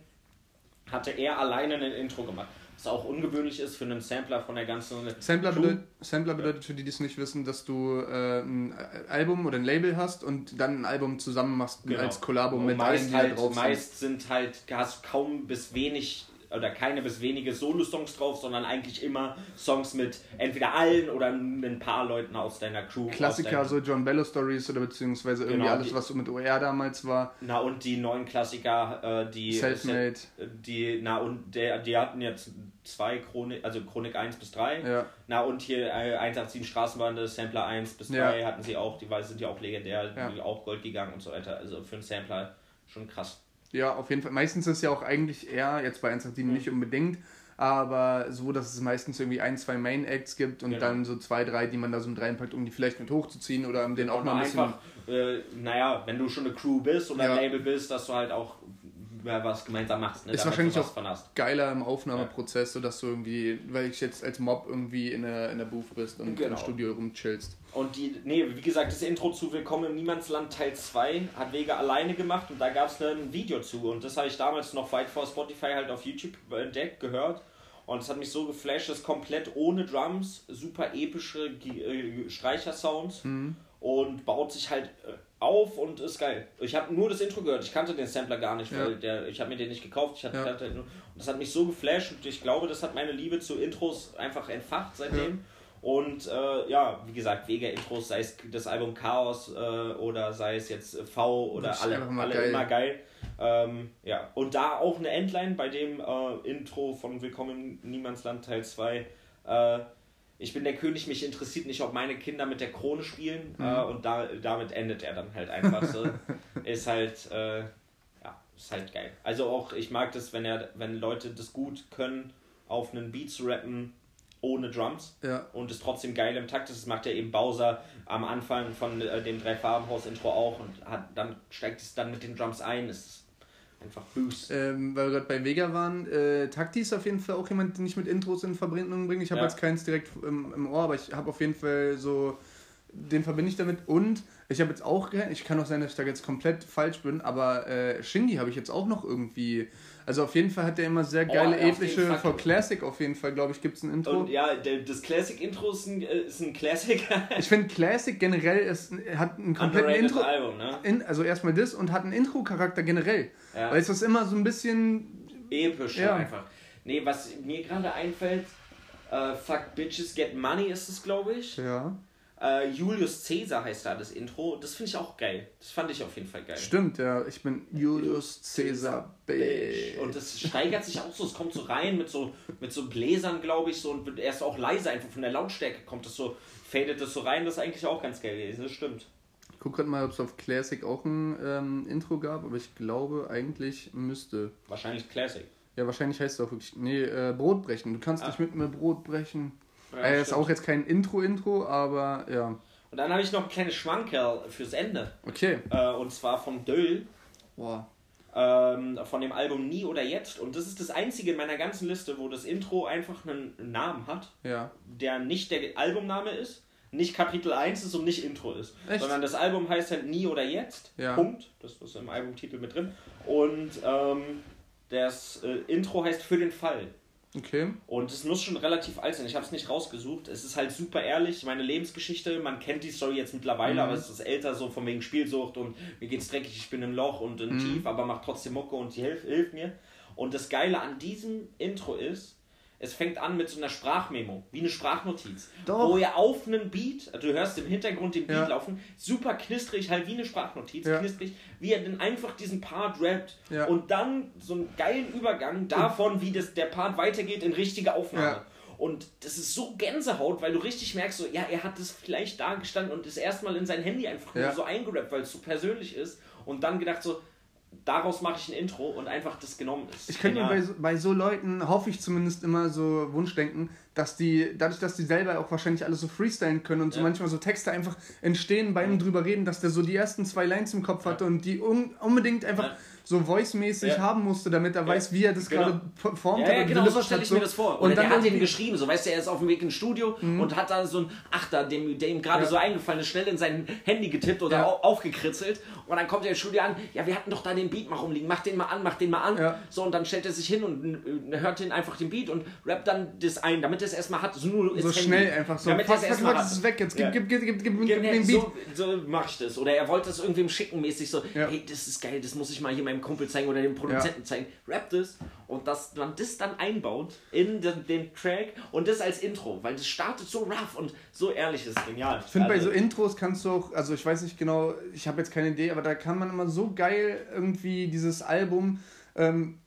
hatte er alleine ein Intro gemacht. Was auch ungewöhnlich ist für einen Sampler von der ganzen Sampler, bedeutet, Sampler bedeutet für die, die es nicht wissen, dass du äh, ein Album oder ein Label hast und dann ein Album zusammen machst Genau. als Kollabo Und mit allen, meist die da halt, drauf sind. meist sind halt, hast kaum bis wenig oder keine bis wenige Solo-Songs drauf, sondern eigentlich immer Songs mit entweder allen oder ein paar Leuten aus deiner Crew. Klassiker, deiner, so John Bello Stories oder beziehungsweise irgendwie Genau, alles, die- was so mit OR damals war. Na und die neuen Klassiker, äh, die Selfmade. die, na und der, die hatten jetzt zwei Chronik, also Chronik 1 bis 3. Ja. Na und hier äh, 187 Straßenbande, Sampler 1 bis 3 Ja. hatten sie auch, die sind ja auch legendär, Ja. die auch Gold gegangen und so weiter. Also für einen Sampler schon krass. Ja, auf jeden Fall. Meistens ist es ja auch eigentlich eher, jetzt bei 187 nicht unbedingt, aber so, dass es meistens irgendwie ein, zwei Main Acts gibt und Genau. dann so zwei, drei, die man da so mit reinpackt, um die vielleicht mit hochzuziehen oder um den auch Und mal ein bisschen. einfach, äh, naja, wenn du schon eine Crew bist oder Ja. ein Label bist, dass du halt auch was gemeinsam machst. Ne? Ist damit wahrscheinlich auch geiler im Aufnahmeprozess, sodass du irgendwie, weil ich jetzt als Mob irgendwie in der, in der Booth bist und Genau. im Studio rumchillst. Und die, nee, wie gesagt, das Intro zu Willkommen im Niemandsland Teil 2 hat Vega alleine gemacht und da gab es ein Video zu. Und das habe ich damals noch weit vor Spotify halt auf YouTube entdeckt, gehört. Und es hat mich so geflasht, das ist komplett ohne Drums, super epische äh, Streichersounds und baut sich halt äh, auf und ist geil. Ich habe nur das Intro gehört, ich kannte den Sampler gar nicht, weil Ja. der, ich habe mir den nicht gekauft, ich hatte, Ja. nur, und das hat mich so geflasht und ich glaube, das hat meine Liebe zu Intros einfach entfacht seitdem. Und äh, ja, wie gesagt, Vega-Intros, sei es das Album Chaos äh, oder sei es jetzt äh, V oder alle, alle geil. immer geil. Ähm, ja, und da auch eine Endline bei dem äh, Intro von Willkommen im Niemandsland Teil 2. Äh, ich bin der König, mich interessiert nicht, ob meine Kinder mit der Krone spielen. Mhm. Äh, und da, damit endet er dann halt einfach so. ist halt, äh, ja, ist halt geil. Also auch, ich mag das, wenn er, wenn Leute das gut können, auf einen Beat zu rappen, ohne Drums Ja. und es trotzdem geil im Takt ist. Das macht ja eben Bowser am Anfang von äh, dem Drei-Farben-Haus-Intro auch und hat, dann steigt es dann mit den Drums ein. Ist einfach Boost. Ähm, weil wir gerade bei Vega waren, äh, Takti ist auf jeden Fall auch jemand, den ich mit Intros in Verbindung bringe. Ich habe Ja. jetzt keins direkt im, im Ohr, aber ich habe auf jeden Fall so den verbinde ich damit. Und ich habe jetzt auch, ich kann auch sein, dass ich da jetzt komplett falsch bin, aber äh, Shindy habe ich jetzt auch noch irgendwie. Also auf jeden Fall hat der immer sehr geile, Oh, epische, for Classic auf jeden Fall, glaube ich, gibt es ein Intro. Und ja, der, das Classic-Intro ist ein, äh, ist ein Classic. Ich finde Classic generell ist, hat einen kompletten Underrated Intro. Album, ne? In, also erstmal das und hat einen Intro-Charakter generell. Ja. Weil es ist immer so ein bisschen. Episch Ja. einfach. Nee, was mir gerade einfällt, äh, Fuck Bitches Get Money ist es, glaube ich. Ja. Äh, Julius Caesar heißt da das Intro. Das finde ich auch geil. Das fand ich auf jeden Fall geil. Stimmt, ja. Ich bin Julius Caesar Bitch. Und das steigert sich auch so, es kommt so rein mit so, mit so Bläsern, glaube ich, so und wird erst auch leise, einfach von der Lautstärke kommt das so, fadet das so rein, das ist eigentlich auch ganz geil gewesen, das stimmt. Ich guck gerade mal, ob es auf Classic auch ein ähm, Intro gab, aber ich glaube, eigentlich müsste. Wahrscheinlich Classic. Ja, wahrscheinlich heißt es auch wirklich. Nee, äh, Brot brechen. Du kannst Ah. nicht mit mir Brot brechen. Ja, äh, ist auch jetzt kein Intro-Intro, aber ja. Und dann habe ich noch ein kleines Schwankerl fürs Ende. Okay. Äh, und zwar von Döll, Boah. ähm, von dem Album Nie oder Jetzt. Und das ist das einzige in meiner ganzen Liste, wo das Intro einfach einen Namen hat, Ja. der nicht der Albumname ist, nicht Kapitel 1 ist und nicht Intro ist. Echt? Sondern das Album heißt halt Nie oder Jetzt. Ja. Punkt. Das ist im Albumtitel mit drin. Und ähm, das äh, Intro heißt Für den Fall. Okay. Und es muss schon relativ alt sein. Ich habe es nicht rausgesucht. Es ist halt super ehrlich. Meine Lebensgeschichte, man kennt die Story jetzt mittlerweile, Mhm. aber es ist älter, so von wegen Spielsucht und mir geht's dreckig, ich bin im Loch und Mhm. in Tief, aber macht trotzdem Mucke und die hilft, hilft mir. Und das Geile an diesem Intro ist, es fängt an mit so einer Sprachmemo, wie eine Sprachnotiz. Doch. Wo er auf einen Beat, du hörst im Hintergrund den Beat Ja. laufen, super knistrig, halt wie eine Sprachnotiz, Ja. knistrig, wie er dann einfach diesen Part rappt. Ja. Und dann so einen geilen Übergang davon, wie das, der Part weitergeht in richtige Aufnahme. Und das ist so Gänsehaut, weil du richtig merkst, so, ja, er hat das vielleicht da gestanden und ist erstmal in sein Handy einfach nur so eingerappt, weil es so persönlich ist. Und dann gedacht, so, daraus mache ich ein Intro und einfach das genommen ist. Ich könnte mir bei, so- bei so Leuten, hoffe ich zumindest immer so Wunschdenken, dass die, dadurch, dass die selber auch wahrscheinlich alles so freestylen können und so Ja. manchmal so Texte einfach entstehen beim drüber reden, dass der so die ersten zwei Lines im Kopf hatte und die un unbedingt einfach Ja. so voice-mäßig Ja. haben musste, damit er weiß, wie er das Genau. gerade performt Ja, hat ja, und genau, so stelle hat, ich so. mir das vor. Und Oder dann der hat ihn irgendwie- geschrieben, so weißt du, er ist auf dem Weg ins Studio und hat da so ein Achter, dem, der ihm gerade Ja. so eingefallen ist, schnell in sein Handy getippt oder Ja. au- aufgekritzelt. Und dann kommt er ins Studio an, ja, wir hatten doch da den Beat mal rumliegen, mach den mal an, mach den mal an. Ja. So, und dann stellt er sich hin und äh, hört den einfach den Beat und rappt dann das ein, damit er es erstmal hat. So, nur so ins Handy. schnell einfach so. Damit Fuck, er es fuck, erstmal fuck, das ist weg, jetzt gib, Ja. gib, gib, gib, gib, gib, Ja, gib den Beat. so, so mach ich das. Oder er wollte das irgendwem schicken mäßig so, Ja. hey, das ist geil, das muss ich mal hier meinem Kumpel zeigen oder dem Produzenten zeigen. Rap das und dass man das dann einbaut in den, den Track und das als Intro, weil das startet so rough und so ehrlich ist genial. Ich finde, bei Also, so Intros kannst du auch, also ich weiß nicht genau, ich habe jetzt keine Idee, aber da kann man immer so geil irgendwie dieses Album ähm,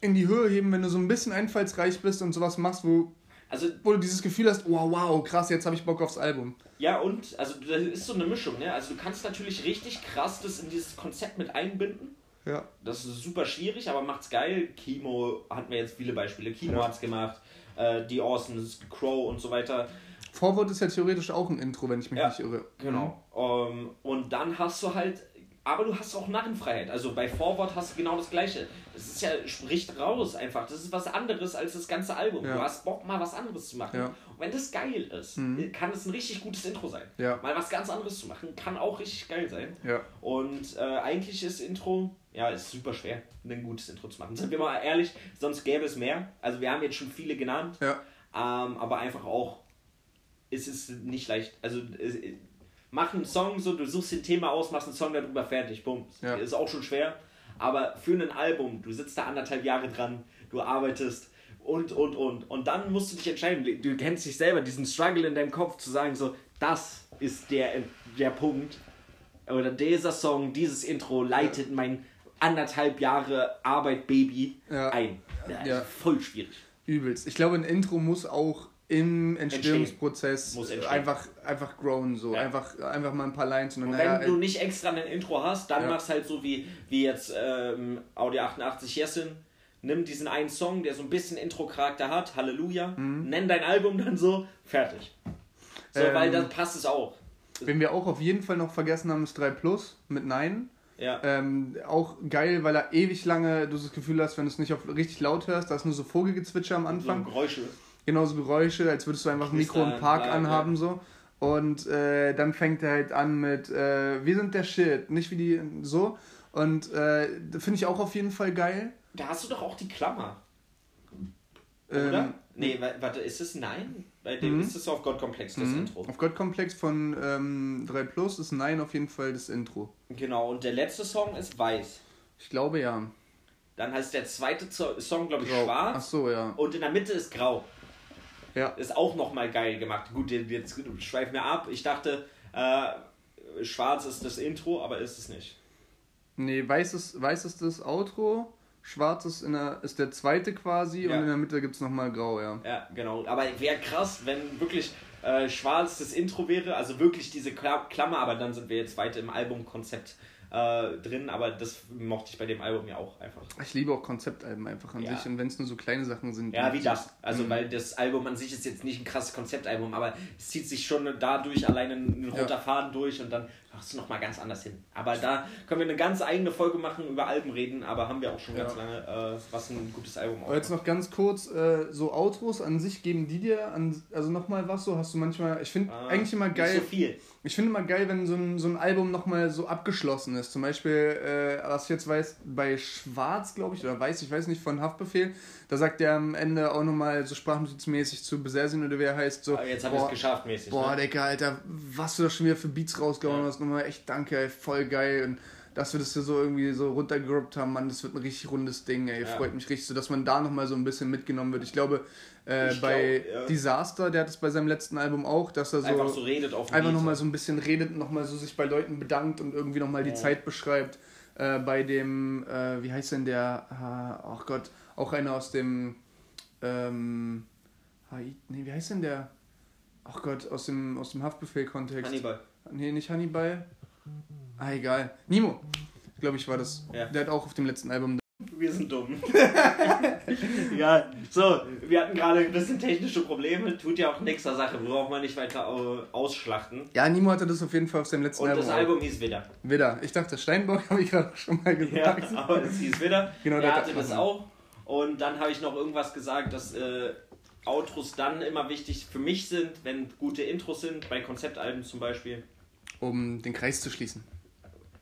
in die Höhe heben, wenn du so ein bisschen einfallsreich bist und sowas machst, wo, also wo du dieses Gefühl hast, wow, wow, krass, jetzt habe ich Bock aufs Album. ja und, also das ist so eine Mischung, ne? Also du kannst natürlich richtig krass das in dieses Konzept mit einbinden. Ja. Das ist super schwierig, aber macht's geil. Kimo hatten wir jetzt viele Beispiele. Kimo Ja. hat's gemacht, äh, die Orsons, Crow und so weiter. Vorwort ist ja theoretisch auch ein Intro, wenn ich mich Ja, nicht irre. Genau. Ähm, und dann hast du halt, aber du hast auch Narrenfreiheit. Also bei Forward hast du genau das Gleiche. Das ist ja, spricht raus einfach. Das ist was anderes als das ganze Album. Ja. Du hast Bock, mal was anderes zu machen. Ja. Und wenn das geil ist, kann es ein richtig gutes Intro sein. Ja. Mal was ganz anderes zu machen, kann auch richtig geil sein. Und äh, eigentlich ist Intro, ja, ist super schwer, ein gutes Intro zu machen. Sind wir mal ehrlich, sonst gäbe es mehr. Also wir haben jetzt schon viele genannt, ähm, aber einfach auch, ist es nicht leicht. Also mach einen Song so, du suchst ein Thema aus, machst einen Song darüber fertig, bumm. Ja. Ist auch schon schwer. Aber für ein Album, du sitzt da anderthalb Jahre dran, du arbeitest und, und, und. Und dann musst du dich entscheiden. Du kennst dich selber, diesen Struggle in deinem Kopf zu sagen, so, das ist der, der Punkt. Oder dieser Song, dieses Intro leitet mein anderthalb Jahre Arbeit Baby Ja. ein. Ja, Ja. Voll schwierig. Übelst. Ich glaube, ein Intro muss auch im Entstehungsprozess einfach, einfach grown, so. Ja. Einfach, einfach mal ein paar Lines und Und naja, wenn du nicht extra ein Intro hast, dann Ja. machst halt so wie, wie jetzt ähm, Audi 88 Jessin. Nimm diesen einen Song, der so ein bisschen Intro-Charakter hat, Halleluja, nenn dein Album dann so, fertig. So, Mhm. Ähm, weil dann passt es auch. Wenn wir auch auf jeden Fall noch vergessen haben, ist 3 Plus mit Nein. Ja. Ähm, auch geil, weil er ewig lange du das Gefühl hast, wenn du es nicht auf richtig laut hörst, da ist nur so Vogelgezwitscher am so Anfang. Geräusche. Genauso Geräusche, als würdest du einfach ein Mikro im Park bla, anhaben so. Und äh, dann fängt er halt an mit äh, Wir sind der Shit, nicht wie die so. Und äh, finde ich auch auf jeden Fall geil. Da hast du doch auch die Klammer, Ähm, oder? Nee, wa- warte, ist es Nein? Bei dem Mhm. ist es auf Gottkomplex, das mhm. Intro. Auf Gottkomplex von ähm, 3 Plus ist Nein auf jeden Fall das Intro. Genau, und der letzte Song ist Weiß. Ich glaube ja. Dann heißt der zweite Song, glaube ich, Grau. Schwarz. Ach so, ja. Und in der Mitte ist Grau. Ja. Ist auch nochmal geil gemacht. Gut, jetzt schweifen wir ab. Ich dachte, äh, Schwarz ist das Intro, aber ist es nicht. Nee, weiß ist, weiß ist das Outro, schwarz ist, in der, ist der zweite quasi Ja. und in der Mitte gibt es nochmal grau, ja. Ja, genau. Aber wäre krass, wenn wirklich äh, schwarz das Intro wäre, also wirklich diese Kla- Klammer, aber dann sind wir jetzt weiter im Albumkonzept äh, drin, aber das mochte ich bei dem Album ja auch einfach. Ich liebe auch Konzeptalben einfach an Ja. sich und wenn es nur so kleine Sachen sind. Ja, wie das. Also, Mhm. weil das Album an sich ist jetzt nicht ein krasses Konzeptalbum, aber es zieht sich schon dadurch alleine ein roter Ja. Faden durch und dann machst du nochmal ganz anders hin. Aber da können wir eine ganz eigene Folge machen, über Alben reden, aber haben wir auch schon Ja. ganz lange, äh, was ein gutes Album Aber jetzt noch ganz kurz, äh, so Outros an sich geben die dir, an, also nochmal was so, hast du manchmal, ich finde Ah, eigentlich immer Nicht geil, so viel. Ich finde immer geil, wenn so ein, so ein Album nochmal so abgeschlossen ist. Zum Beispiel, äh, was ich jetzt weiß, bei Schwarz, glaube ich, oder Weiß, ich weiß nicht, von Haftbefehl, da sagt er am Ende auch nochmal so sprachnotizmäßig zu Besersin oder wer heißt so, Aber jetzt habe ich es geschafft, mäßig. Boah, ne? Digga, Alter, was du da schon wieder für Beats rausgehauen Ja. hast, nochmal echt danke, ey, voll geil. Und dass wir das hier so irgendwie so runtergeruppt haben, Mann, das wird ein richtig rundes Ding, ey. Ja. Freut mich richtig, so dass man da nochmal so ein bisschen mitgenommen wird. Ich glaube, äh, Ich bei glaub, ja. Disaster, der hat es bei seinem letzten Album auch, dass er so einfach so redet auf einfach nochmal so ein bisschen redet, nochmal so sich bei Leuten bedankt und irgendwie nochmal die Ja. Zeit beschreibt. Äh, bei dem, äh, wie heißt denn der, ach oh Gott, auch einer aus dem, ähm, nee, wie heißt denn der? Ach Gott, aus dem, aus dem Haftbefehl-Kontext. Hannibal. Nee, nicht Hannibal. Ah, egal. Nimo, glaube ich, war das. Ja. Der hat auch auf dem letzten Album. Wir sind dumm. ja, so, wir hatten gerade ein bisschen technische Probleme, tut ja auch nichts der Sache, braucht man nicht weiter au- ausschlachten. Ja, Nimo hatte das auf jeden Fall auf seinem letzten Und Album. das Album hieß Widder. auch. Widder. Ich dachte, Steinbock habe ich gerade schon mal Ja, gesagt. aber es hieß Widder. Genau, der er hat hatte das das auch. Und dann habe ich noch irgendwas gesagt, dass äh, Outros dann immer wichtig für mich sind, wenn gute Intros sind, bei Konzeptalben zum Beispiel. Um den Kreis zu schließen.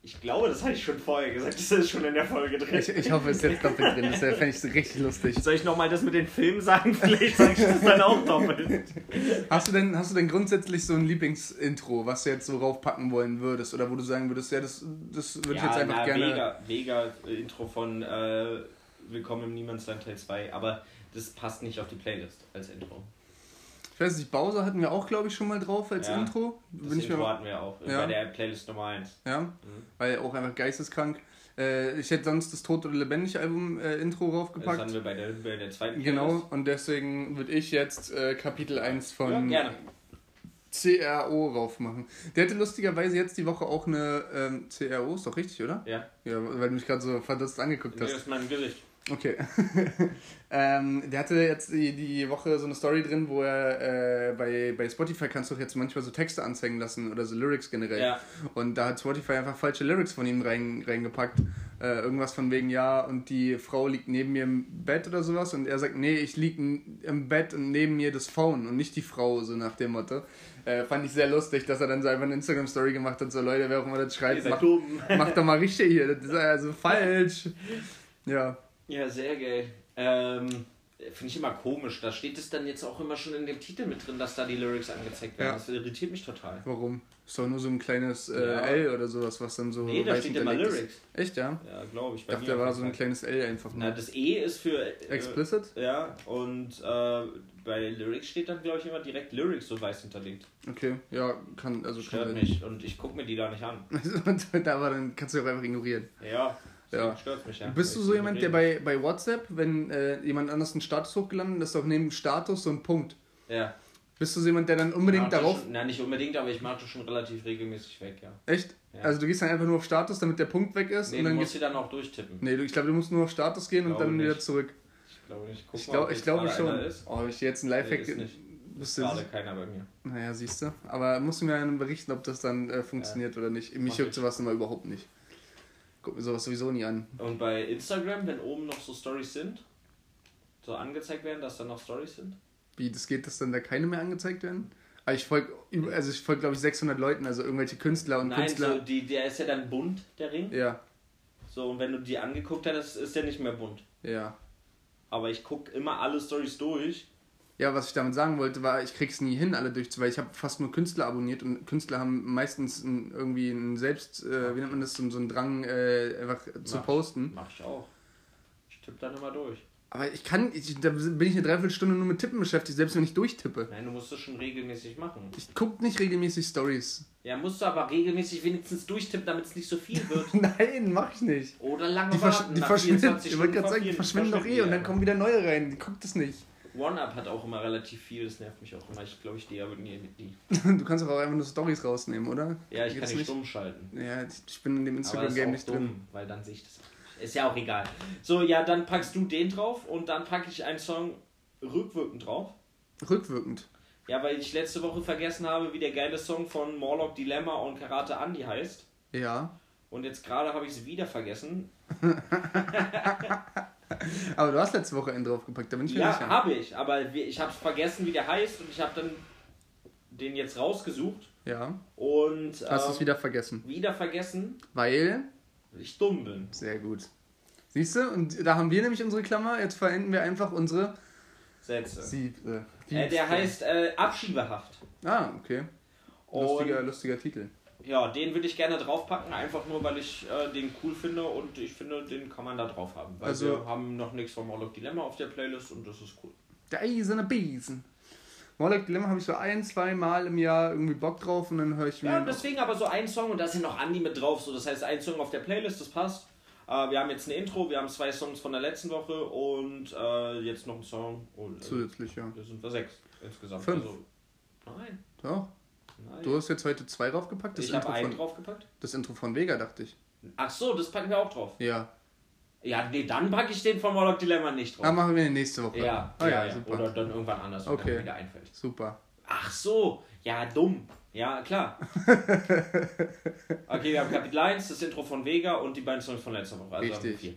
Ich glaube, das hatte ich schon vorher gesagt, das ist schon in der Folge drin. Ich, ich hoffe, es ist jetzt doppelt drin. Das fände ich so richtig lustig. Soll ich nochmal das mit den Filmen sagen? Vielleicht sage ich das dann auch doppelt. Hast du denn, hast du denn grundsätzlich so ein Lieblingsintro, was du jetzt so raufpacken wollen würdest? Oder wo du sagen würdest, ja, das, das würde ich jetzt einfach na, gerne. Mega, mega Intro von äh, Willkommen im Niemandsland Teil 2, aber das passt nicht auf die Playlist als Intro. Ich weiß nicht, Bowser hatten wir auch, glaube ich, schon mal drauf als Ja, Intro. Das Bin ich Intro mir, hatten wir auch Ja. bei der Playlist Nummer 1. ja, weil auch einfach geisteskrank. Äh, ich hätte sonst das Tot oder Lebendig Album äh, Intro Das raufgepackt. hatten wir bei der, bei der zweiten Genau, Playlist. und deswegen würde ich jetzt äh, Kapitel 1 Ja, von gerne. CRO raufmachen. Der hatte lustigerweise jetzt die Woche auch eine ähm, CRO, ist doch richtig, oder? Ja, Ja, weil du mich gerade so verdutzt angeguckt das hast. ist mein Gesicht. Okay. ähm, der hatte jetzt die, die Woche so eine Story drin, wo er äh, bei, bei Spotify kannst du jetzt manchmal so Texte anzeigen lassen oder so Lyrics generell. Ja. Und da hat Spotify einfach falsche Lyrics von ihm rein, reingepackt. Äh, irgendwas von wegen, ja, und die Frau liegt neben mir im Bett oder sowas. Und er sagt, nee, ich lieg n- im Bett und neben mir das Phone und nicht die Frau, so nach dem Motto. Äh, fand ich sehr lustig, dass er dann so einfach eine Instagram-Story gemacht hat, so Leute, wer auch immer das schreibt, seid mach, dumm. mach doch mal richtig hier, das ist also falsch. Ja. Ja, sehr geil. Ähm, Finde ich immer komisch. Da steht es dann jetzt auch immer schon in dem Titel mit drin, dass da die Lyrics angezeigt werden. Ja. Das irritiert mich total. Warum? Ist doch nur so ein kleines äh, Ja. L oder sowas, was dann so. Nee, da steht immer hinterlegt ist. Lyrics. Echt, ja? Ja, glaube ich. Ich dachte, da war so ein kleines L einfach nur. Na, das E ist für. Äh, Explicit? Ja, und äh, bei Lyrics steht dann, glaube ich, immer direkt Lyrics so weiß hinterlegt. Okay, ja, kann, also Stört kann mich. Und ich gucke mir die da nicht an. Und da aber dann kannst du auch einfach ignorieren. Ja, Ja. stört mich, ja. Bist du so jemand, der bei, bei WhatsApp, wenn äh, jemand anders einen Status hochgeladen ist, auch neben Status so ein Punkt? Ja. Bist du so jemand, der dann unbedingt darauf. Schon, na, nicht unbedingt, aber ich mache das schon relativ regelmäßig weg, ja. Echt? Ja. Also du gehst dann einfach nur auf Status, damit der Punkt weg ist Nee, und du dann musst gehst. sie dann auch durchtippen. Nee, du- ich glaube, du musst nur auf Status gehen und Glaube dann wieder nicht. zurück. Ich glaube nicht. Guck Ich, mal, glaub, ob ich glaube schon. Ist. Oh, ich jetzt einen Nee, Lifehack. Bist Ist du gerade keiner bei mir. Naja, siehst du. Aber musst du mir dann berichten, ob das dann äh, funktioniert oder nicht. Mich juckt sowas immer überhaupt nicht. Guck mir sowas sowieso nie an. Und bei Instagram, wenn oben noch so Stories sind, so angezeigt werden, dass da noch Stories sind? Wie, das geht, dass dann da keine mehr angezeigt werden? Aber ich folge, also ich folge glaube ich 600 Leuten, also irgendwelche Künstler und Nein, Künstler. so, die, der ist ja dann bunt, der Ring. Ja, So, und wenn du die angeguckt hast, ist der nicht mehr bunt. ja. Aber ich gucke immer alle Stories durch. Ja, was ich damit sagen wollte, war, ich krieg's nie hin, alle durch, weil ich habe fast nur Künstler abonniert und Künstler haben meistens ein, irgendwie einen Selbst, äh, wie nennt man das, so, so einen Drang, äh, einfach zu Mach- posten. Mach ich auch. Ich tippe dann immer durch. Aber ich kann, ich, da bin ich eine Dreiviertelstunde nur mit Tippen beschäftigt, selbst wenn ich durchtippe. Nein, du musst das schon regelmäßig machen. Ich guck nicht regelmäßig Stories. Ja, musst du aber regelmäßig wenigstens durchtippen, damit es nicht so viel wird. Nein, mach ich nicht. Oder lange Die, warten. die verschwinden, 24 ich wollte gerade sagen, die verschwinden doch eh und dann kommen wieder neue rein. Die guckt es nicht. One-Up hat auch immer relativ viel, das nervt mich auch immer. Ich glaube, ich deabonniere die. Du kannst aber auch einfach nur Stories rausnehmen, oder? Ja, ich Geht's kann nicht? stumm schalten. Ja, ich bin in dem Instagram-Game nicht dumm, drin. weil dann sehe ich das. Ist ja auch egal. So, ja, dann packst du den drauf und dann packe ich einen Song rückwirkend drauf. Rückwirkend. Ja, weil ich letzte Woche vergessen habe, wie der geile Song von Morlock Dilemma und Karate Andy heißt. Ja. Und jetzt gerade habe ich es wieder vergessen. Aber du hast letzte Woche einen draufgepackt, da bin ich mir Ja, sicher. habe ich, aber ich habe vergessen, wie der heißt und ich habe dann den jetzt rausgesucht Ja. und Hast du es ähm, wieder vergessen. wieder vergessen, Weil. ich dumm bin. Sehr gut. Siehst du? Und da haben wir nämlich unsere Klammer. Jetzt verenden wir einfach unsere Sätze. Sieb. Äh, Äh, der heißt äh, Abschiebehaft. Ah, okay. Und Lustiger, lustiger Titel. Ja, den würde ich gerne draufpacken, einfach nur, weil ich äh, den cool finde und ich finde, den kann man da drauf haben. Weil Also- wir haben noch nichts von Morlock Dilemma auf der Playlist und das ist cool. Der eiserne Besen. Morlock Dilemma habe ich so ein, zwei Mal im Jahr irgendwie Bock drauf und dann höre ich mir. Ja, deswegen aber so ein Song und da ist ja noch Andi mit drauf. So, das heißt, ein Song auf der Playlist, das passt. Äh, wir haben jetzt ein Intro, wir haben zwei Songs von der letzten Woche und äh, jetzt noch ein Song. Und, äh, Zusätzlich, ja. das sind wir sechs insgesamt. Fünf. Also, nein, Doch. Nein. Du hast jetzt heute zwei draufgepackt? Das, ich habe einen draufgepackt. das Intro von Vega, dachte ich. Ach so, das packen wir auch drauf. Ja. Ja, nee, dann packe ich den von Morlock Dilemma nicht drauf. Ah, machen wir nächste Woche. ja, ah, ja, ja, ja, super. Oder dann irgendwann anders, wenn Okay. mir wieder einfällt. Super. Ach so, ja, dumm. Ja, klar. okay, wir haben Kapitel 1, das Intro von Vega und die beiden Songs von letzter Woche. Also Richtig. vier.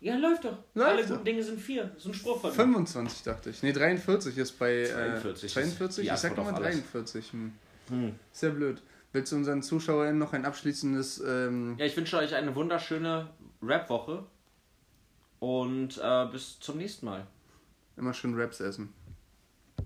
Ja, läuft doch. Läuft Alle doch. guten Dinge sind vier. Ist ein Spruch von mir. 25 dachte ich. Nee, 43 ist bei. 42 ist Äh, 42? die Ich sag nochmal auf alles. 43. Hm. Hm. Sehr blöd. Willst du unseren ZuschauerInnen noch ein abschließendes. Ähm, Ja, ich wünsche euch eine wunderschöne Rap-Woche und äh, bis zum nächsten Mal. immer schön Raps essen?